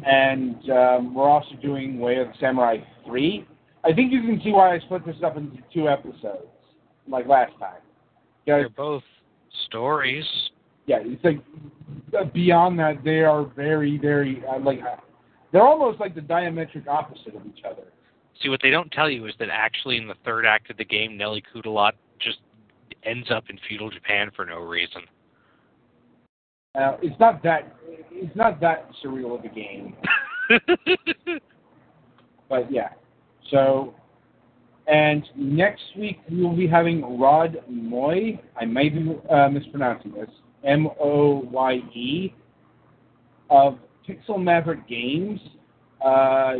And um, we're also doing Way of the Samurai 3. I think you can see why I split this up into two episodes, like last time. They're both stories. Yeah, it's like uh, beyond that, they are very, very uh, like uh, they're almost like the diametric opposite of each other. See, what they don't tell you is that actually in the third act of the game, Nelly Cootalot just ends up in feudal Japan for no reason. Uh, it's not that it's not that surreal of a game, but yeah. So, and next week we will be having Rod Moye. I may be uh, mispronouncing this. M O Y E of Pixel Maverick Games. Uh,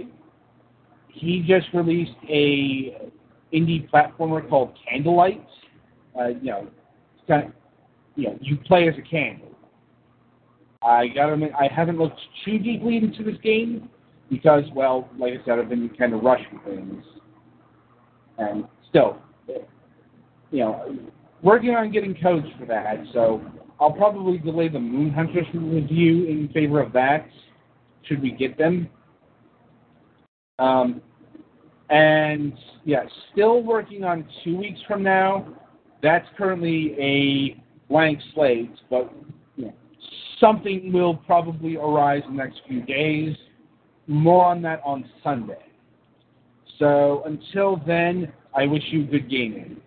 he just released a indie platformer called Candlelight. Uh, you know, kind of, you know, you play as a candle. I got admit, I haven't looked too deeply into this game because, well, like I said, I've been kind of rushing things, and still, you know, working on getting codes for that. So I'll probably delay the Moon Hunters review in favor of that. Should we get them? Um, and yeah, still working on two weeks from now. That's currently a blank slate, but something will probably arise in the next few days. More on that on Sunday. So until then, I wish you good gaming.